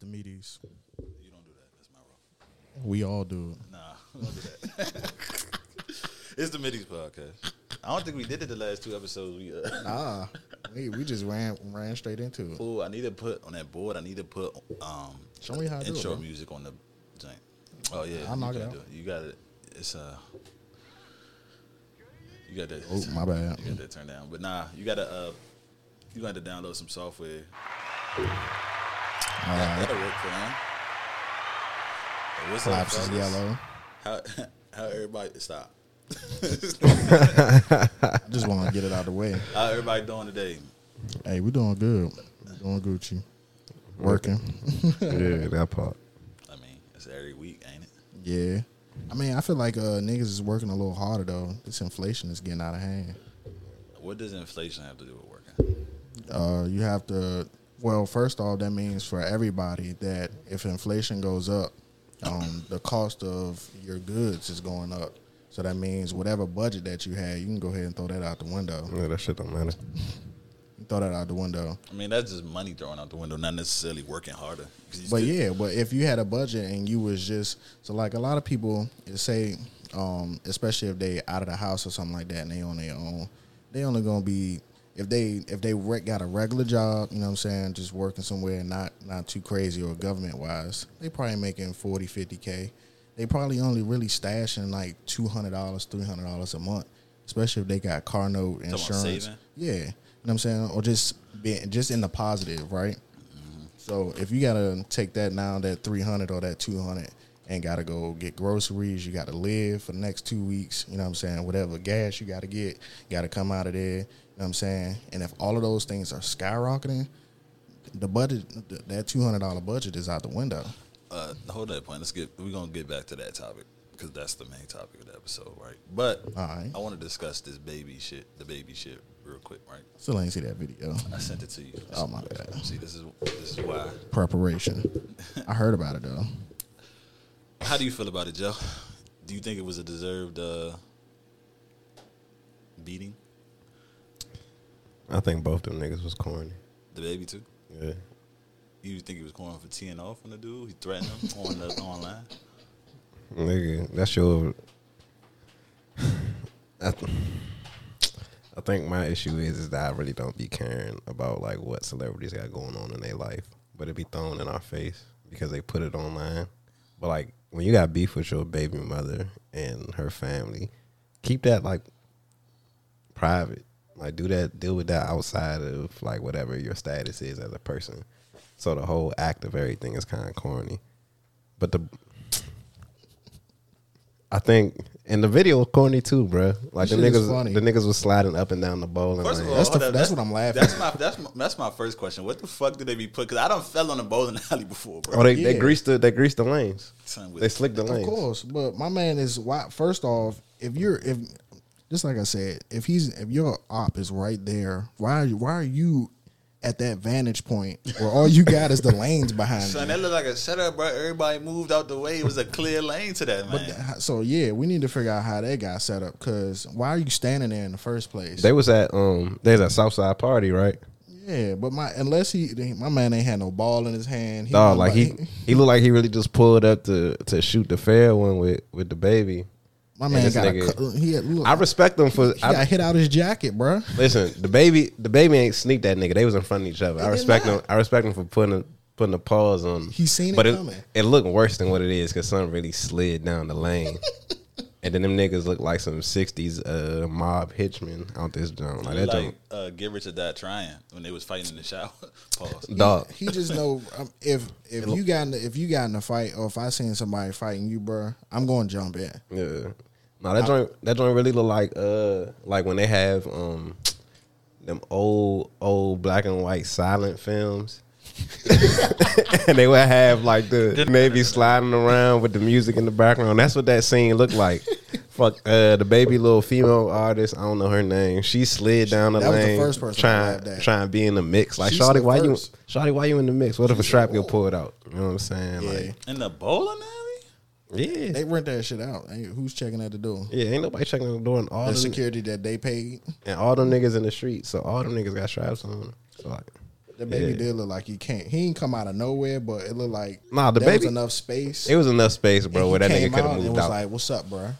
the meaties. You don't do that. That's my role. We all do it. Nah, we don't do that. it's the Middies podcast. I don't think we did it the last two episodes. We uh, Nah, we, we just ran ran straight into it. Ooh, I need to put on that board. I need to put um Show me how to do it, music on the joint. Oh yeah, I'll you knock it gotta out. do You got it. It's uh, you got that. Oh, my bad. You got that turned down, but nah, you gotta uh, you got to download some software. All That, right. that'll work for him. Hey, What's up, is yellow. How how everybody stop? I just want to get it out of the way. How everybody doing today? Hey, we doing good. We doing Gucci. Working. yeah, that part. I mean, it's every week, ain't it? Yeah. I mean, I feel like uh, niggas is working a little harder though. This inflation is getting out of hand. What does inflation have to do with working? Uh, you have to. Well, first off, that means for everybody that if inflation goes up, um, the cost of your goods is going up. So that means whatever budget that you had, you can go ahead and throw that out the window. Yeah, that shit don't matter. You throw that out the window. I mean, that's just money thrown out the window, not necessarily working harder. But yeah, but if you had a budget and you was just so like a lot of people say, um, especially if they out of the house or something like that and they on their own, they only gonna be if they if they re- got a regular job, you know what I'm saying, just working somewhere not not too crazy or government wise, they probably making 40, 50 k. They probably only really stashing like two hundred dollars, three hundred dollars a month, especially if they got car note insurance. Yeah, you know what I'm saying, or just being just in the positive, right? So if you gotta take that now, that three hundred or that two hundred, and gotta go get groceries, you gotta live for the next two weeks. You know what I'm saying? Whatever gas you gotta get, gotta come out of there. Know what I'm saying? And if all of those things are skyrocketing, the budget, that two hundred dollar budget is out the window. uh, hold that point. Let's get we're gonna get back to that topic because that's the main topic of the episode, right? But right. I want to discuss this baby shit, DaBaby shit, real quick, right? Still ain't see that video. I sent it to you. Oh, my god! See, this is this is why. Preparation. I heard about it though. How do you feel about it, Joe? Do you think it was a deserved uh, beating? I think both them niggas was corny. DaBaby too. Yeah. You think he was going for teeing off on the dude? He threatened him on the online. Nigga, that's your. I, th- I think my issue is is that I really don't be caring about like what celebrities got going on in their life, but it be thrown in our face because they put it online. But like when you got beef with your baby mother and her family, keep that like private. Like do that, deal with that outside of like whatever your status is as a person. So the whole act of everything is kind of corny. But the I think and the video was corny too, bro. Like the niggas, funny. the niggas was sliding up and down the bowling First of all, That's the- hold up, that's what I'm laughing That's at. my that's my, that's my first question. What the fuck did they be put? Because I don't fell on the bowling alley before, bro. oh, they, they Yeah. greased the they greased the lanes. They slicked the lanes. Of course, but my man is why. First off, if you're if just like I said, if he's if your op is right there, why are you, why are you at that vantage point where all you got is the lanes behind Son, you? that looked like a setup, bro. Everybody moved out the way. It was a clear lane to that man. But th- so yeah, we need to figure out how that got set up. Cause why are you standing there in the first place? They was at um they was at Southside party, right? yeah, but my unless he my man ain't had no ball in his hand. He Dog, wasn't like he he looked like he really just pulled up to to shoot the fair one with with DaBaby. My man got a, nigga- cu- he had, look, I respect him for. he got I, hit out his jacket, bro. listen, DaBaby, the baby ain't sneak that nigga. They was in front of each other. I respect not. him. I respect him for putting a, putting a pause on. He seen it but it, coming. it looked worse than what it is because something really slid down the lane. and then them niggas look like some '60s uh, mob hitchman out this joint. Like It that like joint, uh, Get Rich or Die Trying when they was fighting in the shower. Pause. dog. He just know um, if if you got in the, if you got in a fight or if I seen somebody fighting you, bro, I'm going to jump in. Yeah. No, that joint that joint really look like uh like when they have um them old old black and white silent films. and they would have like the Navy sliding around with the music in the background. That's what that scene looked like. Fuck uh, DaBaby little female artist. I don't know her name. She slid down the That was the lane, first person trying laughed trying to be in the mix. Like, She Shawty, slid why you, first. Shawty, why you in the mix? What if a She strap said, get "Whoa." pulled out? You know what I'm saying? Yeah, Like, In the bowling alley? Yeah, they rent that shit out. Ain't- Who's checking at the door? yeah. Ain't nobody checking the door and all The them- security that they paid. and all them niggas in the street. So all them niggas got straps on. So like, DaBaby Yeah. did look like he can't. He ain't come out of nowhere, but it looked like Nah, the there baby- was enough space. It was enough space, bro, he where that nigga could have and moved was out. like, "What's up, bro?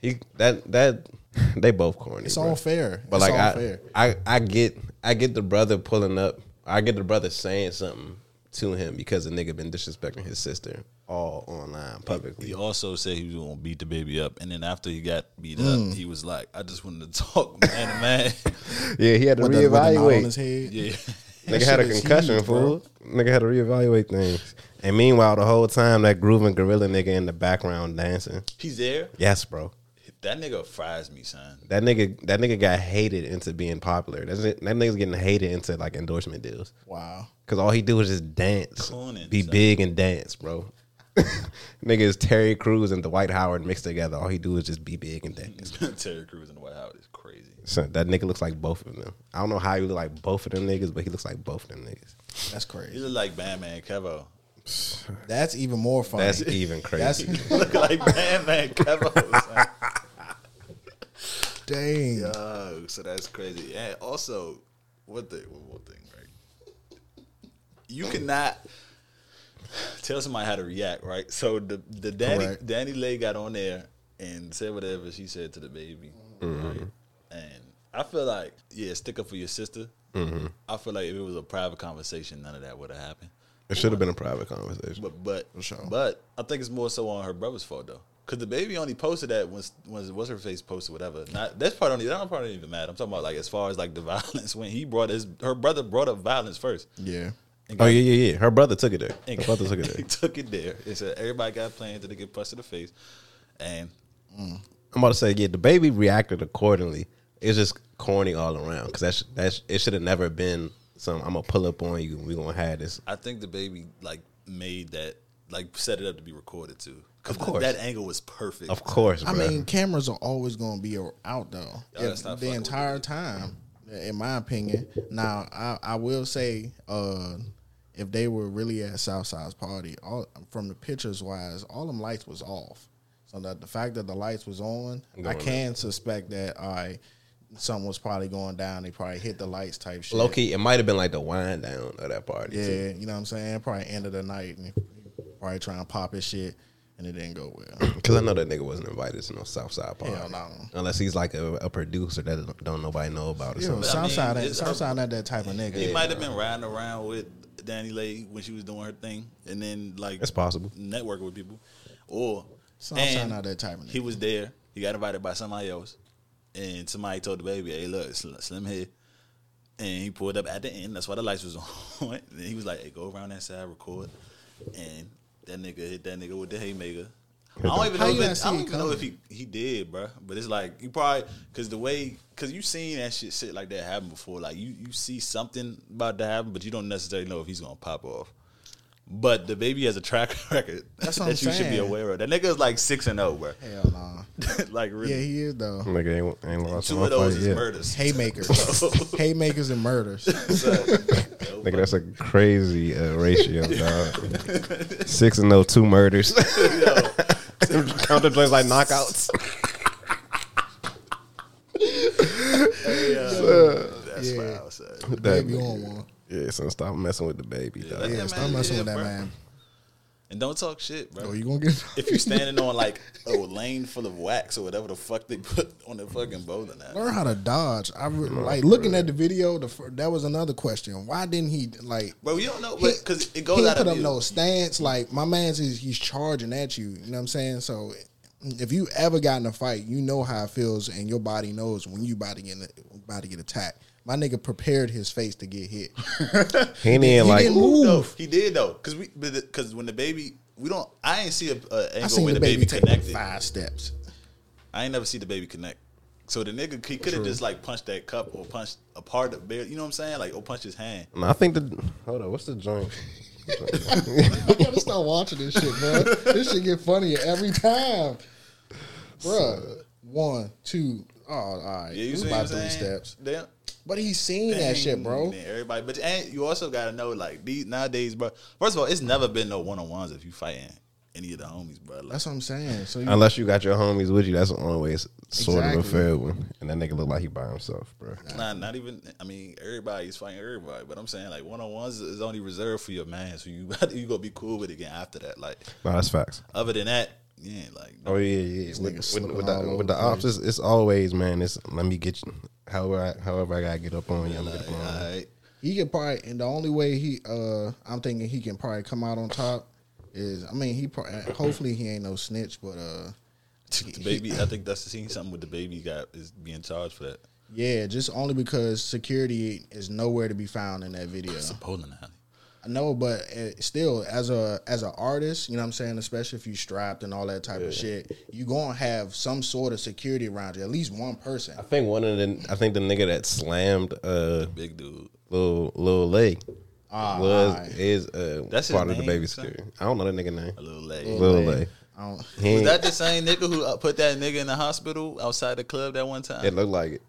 he that that they both corny. It's bro. all fair. But it's like I, fair." I I get I get the brother pulling up. I get the brother saying something to him because the nigga been disrespecting his sister all online publicly. He also said he was gonna beat DaBaby up, and then after he got beat Mm. up, he was like, "I just wanted to talk man to man." Yeah, he had to With the, with the on reevaluate. his head. yeah, Nigga had a concussion, huge, fool. Nigga had to reevaluate things. And meanwhile, the whole time that grooving gorilla nigga in the background dancing. he's there. Yes, bro. That nigga fries me, son. That nigga, that nigga got hated into being popular. That's it. That nigga's getting hated into like endorsement deals. Wow. Cause all he do is just dance, Cooning, be son. big and dance, bro. nigga is Terry Crews and Dwight Howard mixed together. All he do is just be big and dance. Terry Crews in the White House is crazy. So that nigga looks like both of them. I don't know how he look like both of them niggas, but he looks like both of them niggas. That's crazy. He look like Batman Kevo. That's even more funny. That's even crazy. That's look like Batman Kevo. son. dang. Yo, so that's crazy. And also, one thing, one more thing, right? You cannot tell somebody how to react, right? So the the Danny Correct. DaniLeigh got on there and said whatever she said to DaBaby, mm-hmm. right? And I feel like, yeah, stick up for your sister. Mm-hmm. I feel like if it was a private conversation, none of that would have happened. It should have been a private conversation. But but sure. but I think it's more so on her brother's fault though, because DaBaby only posted that once once what's her face posted whatever. Not that's part only that part don't even matter. I'm talking about like as far as like the violence when he brought his her brother brought up violence first. Yeah. And Oh yeah, yeah, yeah. Her brother took it there. and Her brother took it there. he took it there. It said everybody got plans to get punched in the face, and I'm about to say, yeah, DaBaby reacted accordingly. It's just corny all around because that's that's it should have never been some. I'm gonna pull up on you. and We gonna have this. I think DaBaby like made that like set it up to be recorded too. Of course. that angle was perfect. Of course, I mean, cameras are always going to be out though. Y'all gotta If stop the entire time, in my opinion. Now, I, I will say, uh, if they were really at Southside's party, all from the pictures wise, all them lights was off. So that the fact that the lights was on, I Going can suspect that I something was probably going down. They probably hit the lights type shit. Low key, it might have been like the wind down of that party. Yeah, too. you know what I'm saying? Probably end of the night and probably trying to pop his shit and it didn't go well. Because I know that nigga wasn't invited to no Southside party. Hell no. Unless he's like a, a producer that don't nobody know about or Yeah, something. I mean, Southside, ain't, Southside not that type of nigga. he might have been riding around with DaniLeigh when she was doing her thing, and then like It's possible. networking with people, or Southside and not that type of nigga. He was there. He got invited by somebody else, and somebody told DaBaby, "Hey, look, Slim here." And he pulled up at the end. That's why the lights was on. and he was like, "Hey, go around that side, record." And that nigga hit that nigga with the haymaker. I don't even know. you If it, I don't even know if he he did, bro. But it's like you probably because the way because you seen that shit shit like that happen before. Like you you see something about to happen, but you don't necessarily know if he's gonna pop off. But DaBaby has a track record That's what that I'm you should be aware of. That nigga is like six and zero, bro. Hell nah. like really, Yeah, he is though. Nigga ain't, ain't lost two one of those fight is yet. murders. Haymakers, haymakers, and murders. So, Nigga, that's a crazy uh, ratio, dog. Six and no, two murders. Count the joints like knockouts. that's Yeah. what I was saying. That Baby nigga. on one. Yeah, son, stop messing with DaBaby, dog. let Yeah, stop messing live, with that bro. man. And don't talk shit, bro. Oh, you gonna get? if you're standing on like a lane full of wax or whatever the fuck they put on the fucking bowling alley. Learn how to dodge. I re- like looking at the video. The fir- that was another question. Why didn't he like? Bro, you don't know because it he goes ain't out put of up view. no stance. Like my man's is he's charging at you. You know what I'm saying? So if you ever got in a fight, you know how it feels, and your body knows when you about to get about to get attacked. My nigga prepared his face to get hit. He ain't even like, didn't move. No, he did though, because we because when DaBaby we don't I ain't see a, a I angle seen where the the baby, baby, take like connected. five steps. I ain't never see DaBaby connect. So the nigga he could have just like punched that cup or punched a part of bear. you know what I'm saying like or punched his hand. No, I think the, hold on, what's the joint? I gotta start watching this shit, bro. this shit get funnier every time, bro. one, One, two, oh, all right. Yeah, you It was see what I'm about three saying? steps, Damn. But he's seen that shit, bro. Man, everybody, but and you also got to know like these nowadays, bro. First of all, it's never been no one on ones if you fighting. any of the homies, bro. Like, That's what I'm saying. So you, Unless you got your homies with you, that's the only way it's sort of a fair one. And that nigga look like he by himself, bro. Nah, not even. I mean, everybody's fighting everybody, but I'm saying like one on ones is only reserved for your man. So you you gonna be cool with it again after that. Like No, that's facts. other than that, yeah, like Oh yeah, yeah. With, with, with the, over with the the ops, it's, it's always man. It's let me get you. However, I, however I gotta get up on you, I'm gonna get up on you. he could probably, and the only way he, uh, I'm thinking he can probably come out on top is, I mean, he probably, hopefully he ain't no snitch, but uh, DaBaby, I think that's the scene. Something with DaBaby got is being charged for that. yeah, just only because security is nowhere to be found in that video. It's a polling alley. I know, but uh, still, as a as an artist, you know what I'm saying. Especially if you strapped and all that type of shit, you gonna have some sort of security around you. At least one person. I think one of the, I think the nigga that slammed uh Big dude. little little leg Ah, was alright. is uh That's his part of DaBaby son? security. I don't know that nigga name. A little late. Little Lay. I don't, He Was that the same nigga who uh, put that nigga in the hospital outside the club that one time? It looked like it.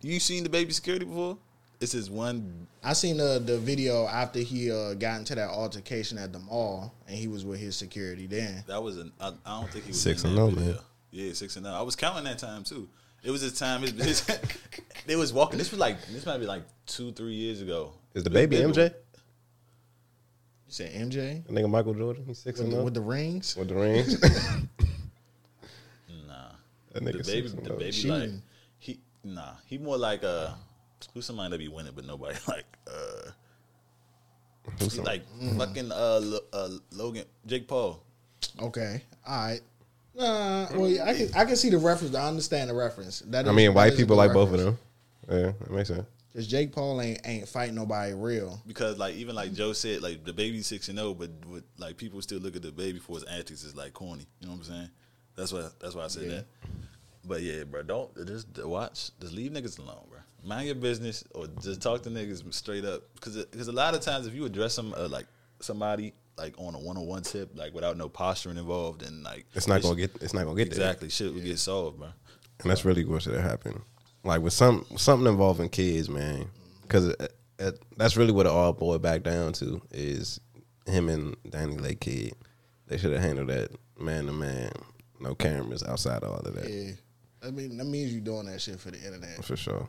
You seen DaBaby security before? It's his one. I seen the the video after he uh, got into that altercation at the mall, and he was with his security. Then That was an. I, I don't think he was Six and that oh, man. Yeah, six and oh. I was counting that time too. It was his time. His, his, they was walking. This was like this might be like two, three years ago. Is DaBaby Big- MJ? you said MJ The nigga Michael Jordan. He's six with and the, up with the rings. with the rings. Nah, That DaBaby, six and the oh. baby, like he nah. He more like uh, who's somebody that be winning, but nobody like uh, Who's he some- like fucking uh, Lo- uh Logan Jake Paul. Okay, all right. Nah, well, yeah, I can I can see the reference. I understand the reference. That I mean, that white people good like both of them. Yeah, that makes sense. Cause Jake Paul ain't ain't fighting nobody real. because like even like Joe said, like DaBaby's six and zero, but with, like people still look at DaBaby for his antics is like corny. You know what I'm saying? That's why that's why I said Yeah. that. But yeah, bro, don't just watch. Just leave niggas alone, bro. Mind your business, or just talk to niggas straight up. Because because a lot of times if you address them uh, like somebody like on a one on one tip, like without no posturing involved, and like It's not gonna get. It's not gonna get there. exactly shit will get solved, bro. And that's really what should have happened. Like with some something involving kids, man. Because it, it, that's really what it all boiled back down to is him and Danny Lake Kid. They should have handled that man to man, no cameras outside of all of that Yeah, I mean that means you doing that shit for the internet. for sure.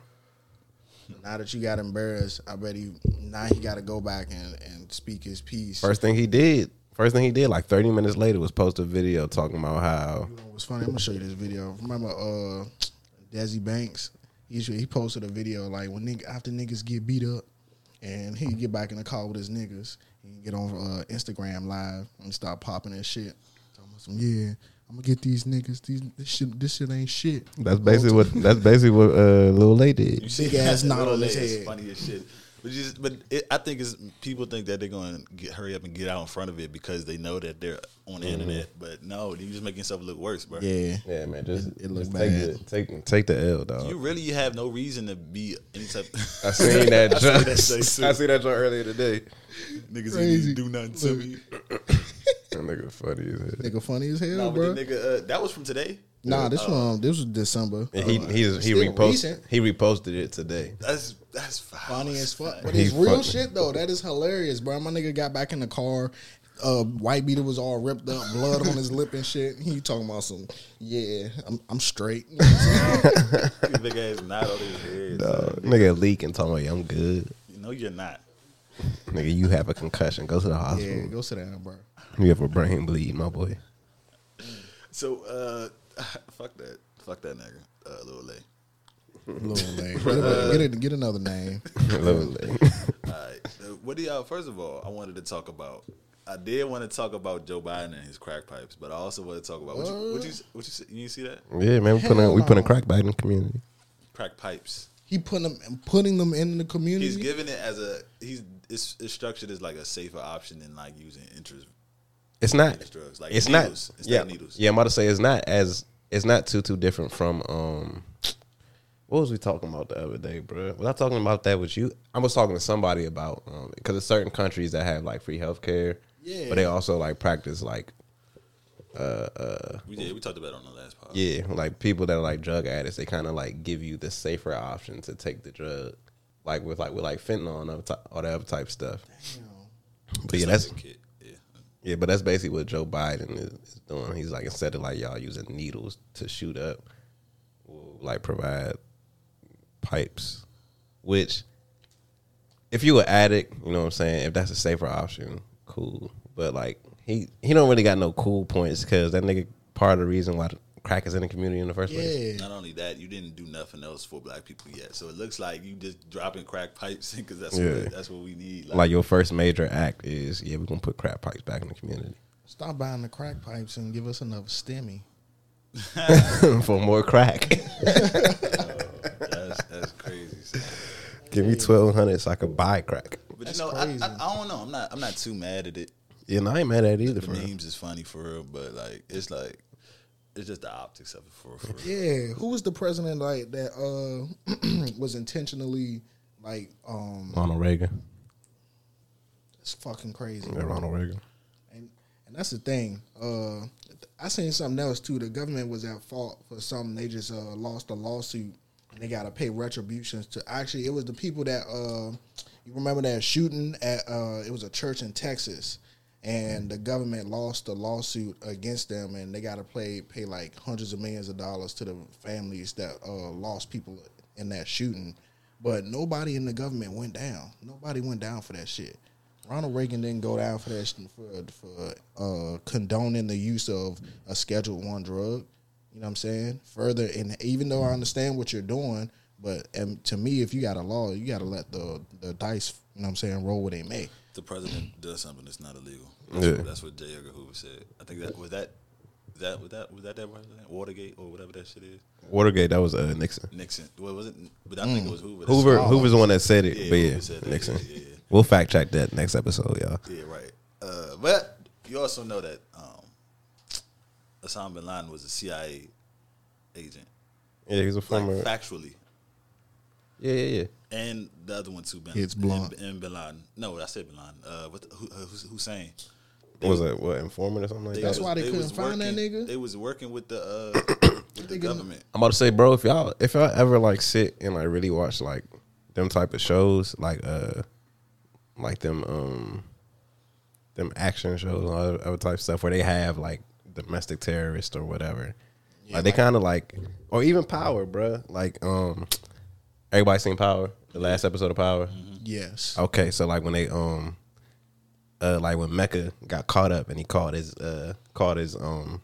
Now that you got embarrassed, I bet he now he got to go back and, and speak his piece. First thing he did, first thing he did, like thirty minutes later, was post a video talking about how You know what's funny? I'm gonna show you this video. Remember, uh, Desi Banks? He he posted a video like when nigga after niggas get beat up, and he get back in the car with his niggas. He get on uh, Instagram live and start popping that shit. Talking about some yeah. I'm gonna get these niggas. These this shit. This shit ain't shit. that's basically what that's basically what uh, Lil Lay did. You see, Big ass knot Lil on his Lay head. Funny as shit. But just, but it, I think it's people think that they're going to get hurry up and get out in front of it because they know that they're on the internet. But no, you just making yourself look worse, bro. Yeah. Yeah, man, just It- it look just take bad. the take take the L, dog. You really have no reason to be any type. I seen that. I seen that shit. I seen that joint earlier today. Niggas Crazy. ain't do nothing to me. That nigga funny as hell. Nigga funny as hell, No, bro. but the nigga, uh, that was from today. Nah, this one this was December. And he he he Still reposted recent. he reposted it today. That's that's foul. funny as fuck. But He it's real fucking- shit though. That is hilarious, bro. My nigga got back in the car. Uh, white beater was all ripped up, blood on his lip and shit. He talking about some, yeah, I'm, I'm straight. You know what I'm? Big ass knot on his head. Dog, nigga leaking talking about I'm good. No, you're not. Nigga, you have a concussion. Go to the hospital. yeah, go sit down, bro. You have a brain bleed, my boy. So uh, fuck that. Fuck that nigga. Uh, Lil Lay. Lil name. Get, a- get, a- get another name. Literally. All right. Uh, What do y'all? First of all, I wanted to talk about. I did want to talk about Joe Biden and his crack pipes, but I also want to talk about what you what you what you, see- you see that yeah, man, we put in, we put Hell in crack back in the community. crack pipes. He putting them, putting them in the community. He's giving it as a he's it's, it's structured as like a safer option than like using interest. It's not. It's drugs, like it's not. instead Yeah, needles. yeah. I'm about to say it's not as it's not too too different from um. What was we talking about the other day, bro? Was I talking about that with you? I was talking to somebody about um because there's certain countries that have like free healthcare, Yeah. but they also like practice like uh We did we talked about it on the last part. yeah, like people that are like drug addicts, they kind of like give you the safer option to take the drug, like with like with like fentanyl and other ty- all that other type stuff. But yeah, that's Kid. Yeah. But that's basically what Joe Biden is, is doing. He's like instead of like y'all using needles to shoot up, we'll like provide pipes. Which, if you an addict, you know what I'm saying. If that's a safer option, cool. But like he he don't really got no cool points because that nigga part of the reason why crack is in the community in the first place. Not only that, you didn't do nothing else for black people yet. So it looks like you just dropping crack pipes because that's Yeah. what that's what we need. Like your first major act is yeah, we're gonna put crack pipes back in the community Stop buying the crack pipes and give us another stimmy. for more crack. Oh, that's, that's crazy. son. Give me twelve hundred so I could buy crack. But That's you know, I, crazy. I, I don't know. I'm not I'm not too mad at it. Yeah, no, I ain't mad at it either. The For real. memes is funny for real, but like it's like it's just the optics of it for for real. Yeah, who was the president like that? Uh, was intentionally like, um, Ronald Reagan. it's fucking crazy. Yeah, Ronald Reagan. And and that's the thing. Uh, I seen something else too. The government was at fault for something. They just uh, lost a lawsuit and they got to pay retributions to. Actually, it was the people that uh, you remember that shooting at. Uh, it was a church in Texas, and the government lost a lawsuit against them, and they got to pay pay like hundreds of millions of dollars to the families that uh, lost people in that shooting. But nobody in the government went down. Nobody went down for that shit. Ronald Reagan didn't go down for that for for uh, condoning the use of a Schedule One drug. You know what I'm saying? Further, and even though I understand what you're doing, but um, to me, if you got a law, you got to let the the dice. You know what I'm saying? Roll where they may. The president does something that's not illegal. That's, Yeah. what, that's what J. Edgar Hoover said. I think that was that. That was that was that that president Watergate or whatever that shit is Watergate, that was uh, Nixon. Nixon. What was it? But I think it was Hoover. That's- Hoover. Hoover's the one that said it, Yeah, but yeah, said. Nixon. Yeah, yeah, yeah. We'll fact check that next episode, y'all. Yeah, right. Uh, but you also know that um, Osama bin Laden was a CIA agent, Yeah, he's a like former. factually, yeah, yeah, yeah. And the other one too. Bin, It's blunt. And, and Bin Laden. No, I said Bin Laden. Uh, what the, who, uh, Hussein. What was that? What informant or something like that? That's why they couldn't was find that nigga? They was working with the uh, with the government. I'm about to say, bro, if y'all if y'all ever like sit and like really watch like them type of shows, like uh like them um them action shows and other, other type of stuff where they have like domestic terrorists or whatever. like they kind of like or even Power, bro. Like um everybody seen Power, the last episode of Power. Yes. Okay, so like when they um uh like when Mecca got caught up and he called his uh called his um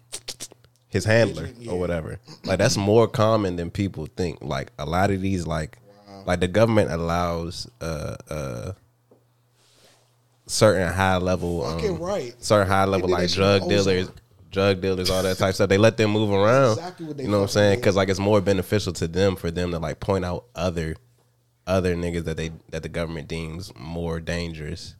his handler or whatever. Like that's more common than people think. Like a lot of these like like the government allows uh uh certain high level um, Fucking right. certain high level did that like shit drug dealers. Drug dealers all that type of stuff they let them move around exactly what they you know what i'm saying because like it's more beneficial to them for them to like point out other other niggas that they that the government deems more dangerous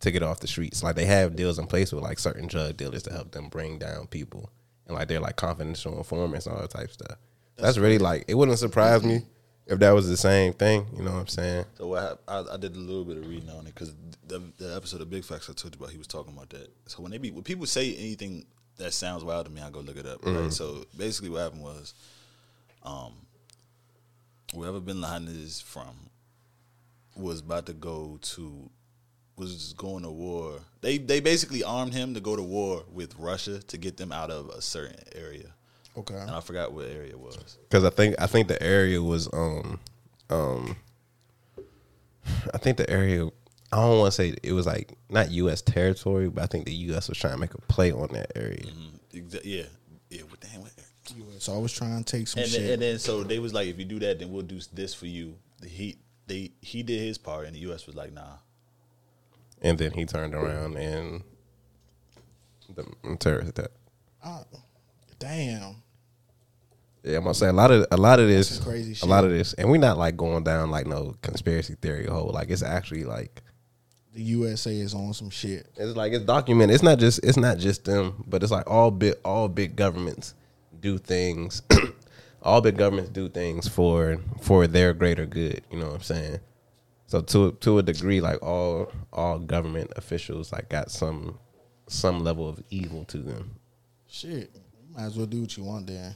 to get off the streets. Like they have deals in place with like certain drug dealers to help them bring down people, and like they're like confidential informants and all that type of stuff. That's, really like it wouldn't surprise me if that was the same thing. You know what I'm saying? So what hap- I, I did a little bit of reading on it because the, the episode of Big Facts I told you about, he was talking about that. So when they be when people say anything that sounds wild to me, I go look it up. Right. So basically, what happened was, um, wherever Bin Laden is from, was about to go to, was going to war. They they basically armed him to go to war with Russia to get them out of a certain area, Okay. and I forgot what area it was. Because I think I think the area was um um I think the area I don't want to say it was like not U.S. territory, but I think the U.S. was trying to make a play on that area. Exa- yeah, yeah. What damn? What, So I was trying to take some and shit. then, and then so they was like, if you do that, then we'll do this for you. He they he did his part, and the U.S. was like, nah. And then he turned around and the terrorist attack. Ah, damn. Yeah, I'm gonna say a lot of a lot of this, some crazy a shit. lot of this, and we're not like going down like no conspiracy theory hole. Like it's actually like The USA is on some shit. it's like it's documented. It's not just it's not just them, but it's like all big all big governments do things. all big governments do things for for their greater good. You know what I'm saying? So to to a degree, like all all government officials like got some some level of evil to them. Shit. You might as well do what you want then.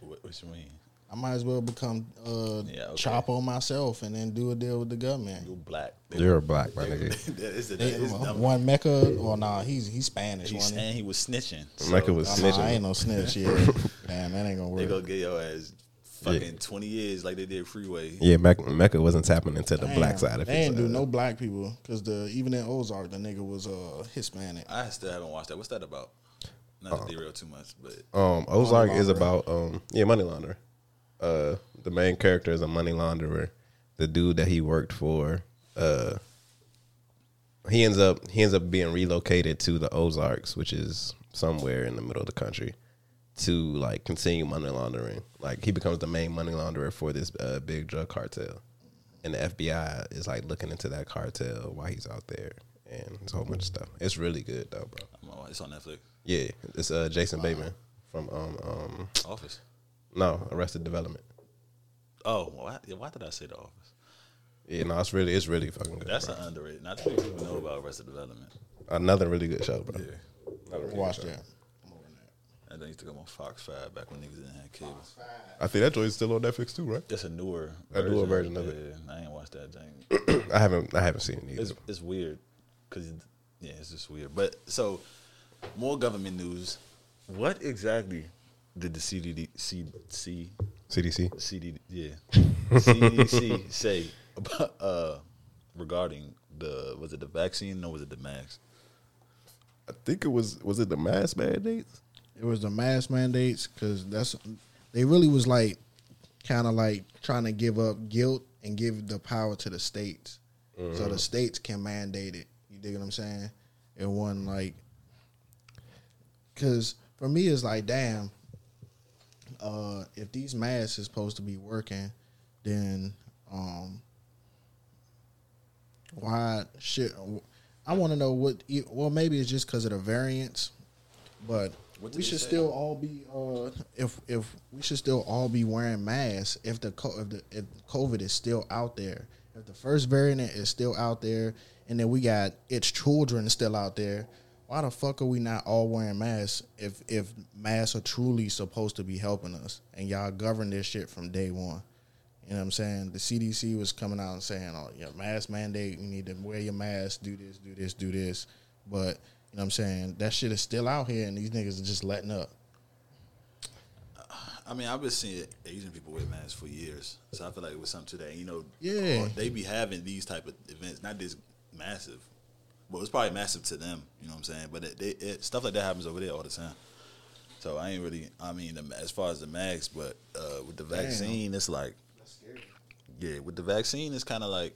What, what you mean? I might as well become uh, Yeah, okay. Chapo myself and then do a deal with the government. You black. You're a black, my nigga. It's the- it's one Mecca, or nah, he's he's Spanish. He's wasn't he? saying he was snitching. Mecca So was Oh, nah, I ain't no snitch. Yeah, damn, that ain't gonna work. They work. gonna get your ass fucking twenty years like they did Freeway. Yeah, Mecca, Mecca wasn't tapping into the Damn, black side of They it. ain't do uh, no black people because the even in Ozark, the nigga was uh Hispanic. I still haven't watched that. What's that about? Not to derail too much, but Um, Ozark is about um, yeah, money launderer. Uh, the main character is a money launderer. The dude that he worked for, uh, he ends up he ends up being relocated to the Ozarks, which is somewhere in the middle of the country, to like continue money laundering. Like he becomes the main money launderer for this uh, big drug cartel, and the FBI is like looking into that cartel while he's out there, and it's a whole bunch of stuff. It's really good though, bro. It's on Netflix. Yeah, it's uh, Jason Bateman from um um Office. No Arrested Development. Oh, why, why did I say The Office? Yeah, no, it's really it's really fucking good. That's bro. an underrated. Not too many people know about Arrested Development. another really good show, bro. Yeah. Another really Watch good show. that. And they used to come on Fox Five back when niggas didn't have cable. I think that joint's still on Netflix too, right? It's a newer, A newer version of it. Yeah, I ain't watched that thing. I haven't I haven't seen it either. It's it's weird because yeah, it's just weird. But so more government news. What exactly did the CDD, C, C, CDC. CD, yeah, CDC say about uh regarding the was it the vaccine or was it the mask? I think it was was it the mask mandates? It was the mask mandates because that's they really was like kind of like trying to give up guilt and give the power to the states, so the states can mandate it. You dig what I'm saying? It wasn't like because for me it's like damn. Uh, if these masks is supposed to be working, then um, why shit? I want to know what. Well, maybe it's just because of the variants, but we should still all be. Uh, if if we should still all be wearing masks if the if the if COVID is still out there, if the first variant is still out there, and then we got its children still out there. Why the fuck are we not all wearing masks if if masks are truly supposed to be helping us and y'all govern this shit from day one? You know what I'm saying? The CDC was coming out and saying, "Oh, your mask mandate. You need to wear your mask. Do this. Do this. Do this." But you know what I'm saying? That shit is still out here, and these niggas are just letting up. I mean, I've been seeing Asian people wear masks for years, so I feel like it was something to that. You know, Yeah. they be having these type of events, not this massive. Well, it's probably massive to them. You know what I'm saying? But it, they, it, stuff like that happens over there all the time. So I ain't really. I mean, as far as the masks, but uh, with the vaccine, it's like, yeah, with the vaccine, it's kind of like.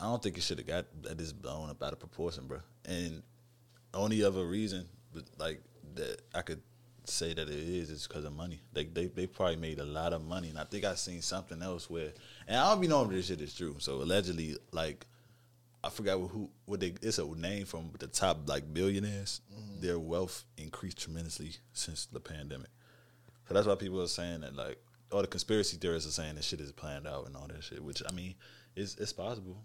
I don't think it should have got that is blown up out of proportion, bro. And only other reason, but like that I could say that it is is because of money. They, they they probably made a lot of money, and I think I seen something else where, and I don't be knowing if this shit is true. So allegedly, like I forgot who what they it's a name from the top like billionaires. Their wealth increased tremendously since the pandemic. So that's why people are saying that like all the conspiracy theorists are saying this shit is planned out and all that shit. Which I mean, it's it's possible.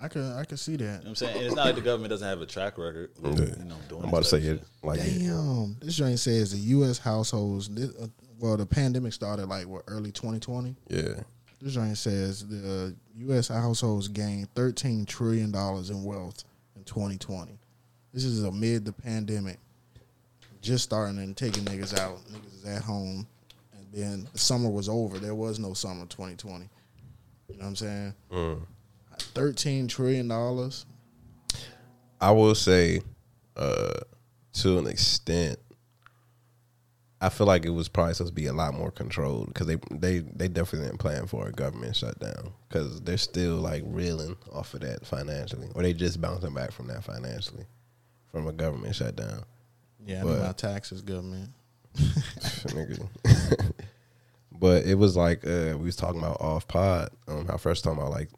I could I could see that. You know what I'm saying? And it's not like the government doesn't have a track record. With, Yeah. You know, doing I'm about to say it shit. like it. Damn, this joint says the U.S. households. This, uh, well, the pandemic started like what early 2020. Yeah. This joint says the U.S. households gained 13 trillion dollars in wealth in 2020. This is amid the pandemic, just starting and taking niggas out. Niggas is at home, and then the summer was over. There was no summer 2020. You know what I'm saying? Mm. 13 trillion dollars. I will say, uh, to an extent, I feel like it was probably supposed to be a lot more controlled because they they they definitely didn't plan for a government shutdown because they're still like reeling off of that financially, or they just bouncing back from that financially from a government shutdown. Yeah, I But- need my taxes, government. But it was like uh, we was talking about off pod. Um, how first talking about like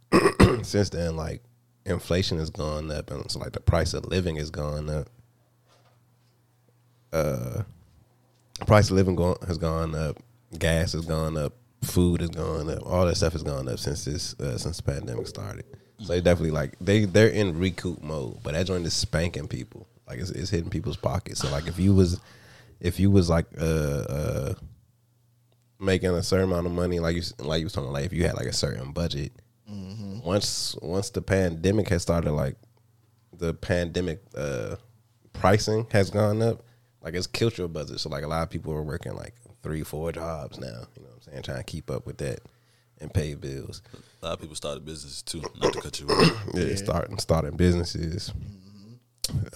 since then like inflation has gone up and so like the price of living has gone up. Uh, price of living go- has gone up. Gas has gone up. Food has gone up. All that stuff has gone up since this uh, since the pandemic started. So they definitely like they they're in recoup mode, but that joint is spanking people. Like it's, it's hitting people's pockets. So like if you was if you was like uh uh making a certain amount of money, like you like you was talking, like if you had like a certain budget, once once the pandemic has started, like the pandemic uh pricing has gone up, like it's killed your budget. So like a lot of people are working like three, four jobs now. You know what I'm saying? Trying to keep up with that and pay bills. A lot of people started businesses too. Not to cut you off. Yeah, starting starting businesses,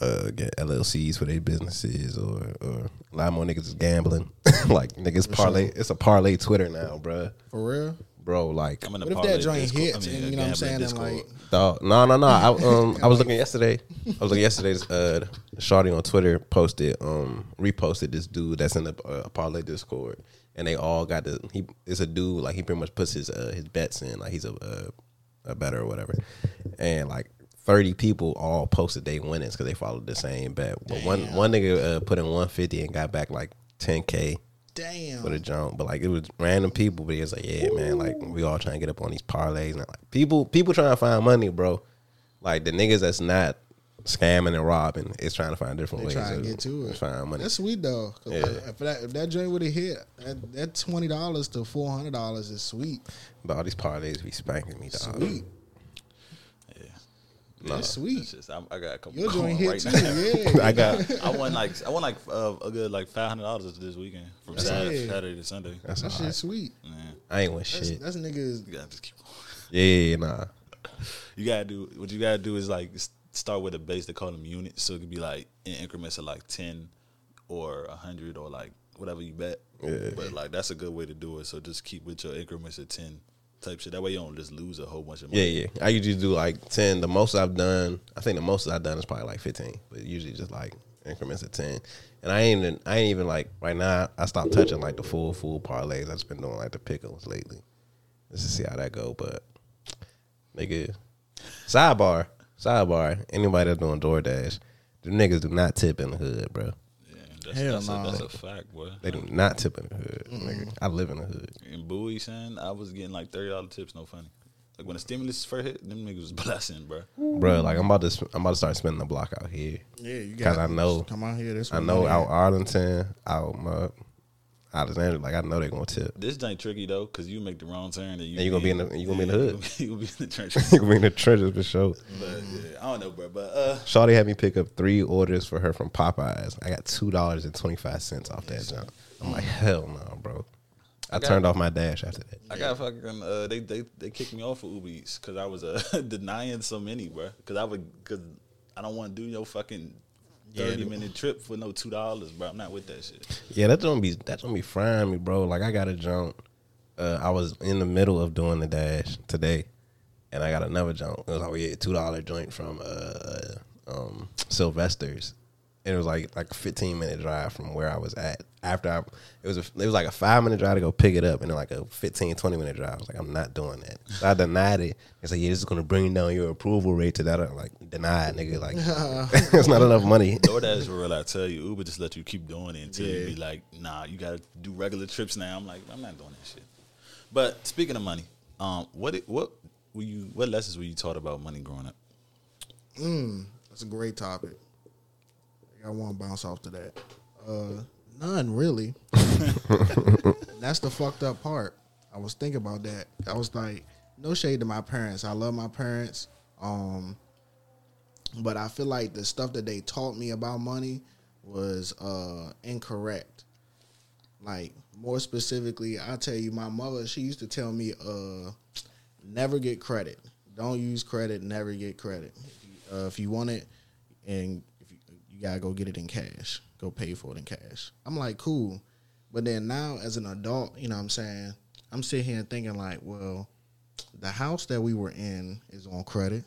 uh, get LLCs for their businesses, or or a lot more niggas is gambling. like niggas parlay, it's a parlay Twitter now, bruh. For real? Bro, like, I'm in What if that joint Discord- hits I mean, and you know what I'm saying? And Discord. like, dog, no, no, no. I um, I was looking yesterday. I was looking yesterday. Uh, Shawty on Twitter posted, um, reposted this dude that's in the uh, parlay Discord, and they all got the. He it's a dude like he pretty much puts his uh, his bets in like he's a uh, a bettor or whatever, and like. Thirty people all posted they winnings because they followed the same bet. But one one nigga uh, put in one fifty and got back like ten k damn. for the jump. But like it was random people, but it's like, yeah, man, like we all trying to get up on these parlays and like people people trying to find money, bro. Like the niggas that's not scamming and robbing is trying to find different They ways to get to it. find money. That's sweet though. Yeah. If that if that joint would have hit, that, that twenty dollars to four hundred dollars is sweet. but all these parlays be spanking me, dog. Sweet. Yeah. That's sweet. It's just, I'm, I got a couple Your going joint hit right too. now. Yeah. I got I won like I won like uh, a good like five hundred dollars this weekend from Saturday, Yeah. Saturday to Sunday. that's That shit right. sweet. Man, I ain't win That's, shit. that's niggas. you gotta just keep going. Yeah, yeah, yeah, nah. You gotta do what you gotta do is like start with a base. They call them units, so it could be like in increments of like ten or hundred or like whatever you bet. Yeah. But like that's a good way to do it. So just keep with your increments of ten type shit. That way you don't just lose a whole bunch of money. Yeah, yeah. I usually do like ten. The most I've done, I think the most I've done is probably like fifteen, but usually just like increments of ten. And I ain't, even, I ain't even like right now. I stopped touching like the full full parlays. I've just been doing like the pickles lately, just to see how that go. But nigga, sidebar, sidebar. Anybody that's doing DoorDash, the niggas do not tip in the hood, bro. Yeah, that's, Hell that's, no. a, that's a fact, boy. They do not tip in the hood. Nigga. I live in the hood. In Bowie, son, I was getting like thirty dollar tips. No funny. Like when the stimulus first hit, them niggas was blessing, bro. Bro, like I'm about to, sp- I'm about to start spending the block out here. Yeah, you 'Cause got. I know- Come out here. This I know out. Arlington, out my Alexandria, like I know they're gonna tip. This ain't tricky though, cause you make the wrong turn and you, And you gonna be in the- you gonna be in the hood. You gonna be in the trenches. you gonna be in the trenches for sure. but yeah, I don't know, bro. But uh, Shawty had me pick up three orders for her from Popeyes. I got two dollars and twenty five cents off that jump. I'm like, hell no, bro. I got- turned off my dash after that. I got fucking uh, they they they kicked me off of Uber Eats because I was uh, denying so many, bro. Because I would because I don't want to do no fucking thirty minute trip for no two dollars, bro. I'm not with that shit. Yeah, that's gonna be that's gonna be frying me, bro. Like I got a jump. Uh, I was in the middle of doing the dash today, and I got another jump. It was like yeah, two dollar joint from uh, um, Sylvester's, and it was like like a fifteen minute drive from where I was at. After I, it was a, it was like a five minute drive to go pick it up, and then like a 15, 20 minute drive. I was like, I'm not doing that. So I denied it. It's like, yeah, this is gonna bring down your approval rate to that. I'm like, denied, nigga. Like, it's not enough money. DoorDash for real, I tell you, Uber just let you keep doing it until you be like, nah, you gotta do regular trips now. I'm like, I'm not doing that shit. But speaking of money, um, what what were you what lessons were you taught about money growing up? Mm, that's a great topic. I want to bounce off to that. Uh, none really. that's the fucked up part. I was thinking about that. I was like, no shade to my parents. I love my parents. Um, but I feel like the stuff that they taught me about money was uh incorrect. Like more specifically, I tell you, my mother she used to tell me, uh, never get credit. Don't use credit. Never get credit. Uh, if you want it, and you, gotta go get it in cash, go pay for it in cash. I'm like, cool. But then now, as an adult, you know, what I'm saying, I'm sitting here thinking like, well, the house that we were in is on credit.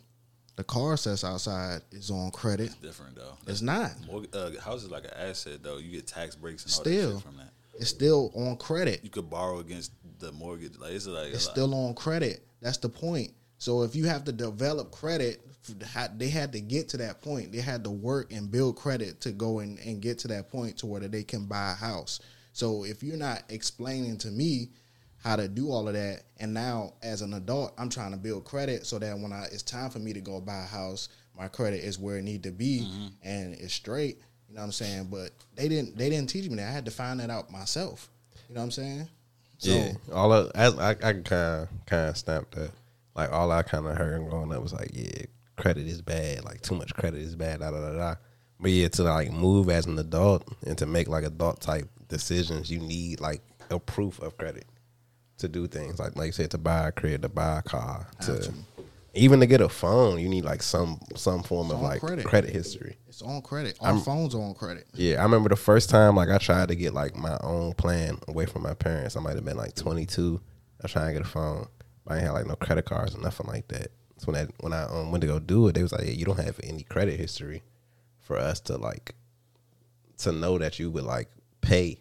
The car that's outside is on credit. Different though. It's not. Uh, house is like an asset though. You get tax breaks and all Still. that shit from that. It's still on credit. You could borrow against the mortgage. Like it's like It's still on credit. That's the point. So if you have to develop credit, they had to get to that point. They had to work and build credit to go and, and get to that point to where they can buy a house. So if you're not explaining to me how to do all of that, and now as an adult, I'm trying to build credit so that when I it's time for me to go buy a house, my credit is where it need to be mm-hmm. and it's straight. You know what I'm saying? But they didn't they didn't teach me that. I had to find that out myself. You know what I'm saying? So, yeah, all of, as I, I kind of kind of snapped that. Like all I kind of heard growing up was like, yeah, credit is bad. Like too much credit is bad. Da da da da. But yeah, to like move as an adult and to make like adult type decisions, you need like a proof of credit to do things. Like like you said, to buy a credit, to buy a car, to Absolutely. even to get a phone, you need like some some form of like credit. credit history. It's on credit. Our phones are on credit. Yeah, I remember the first time like I tried to get like my own plan away from my parents. I might have been like 22. I was trying to get a phone. I ain't had like no credit cards or nothing like that. So when I when I um, went to go do it, they was like, "Yeah, you don't have any credit history for us to like to know that you would like pay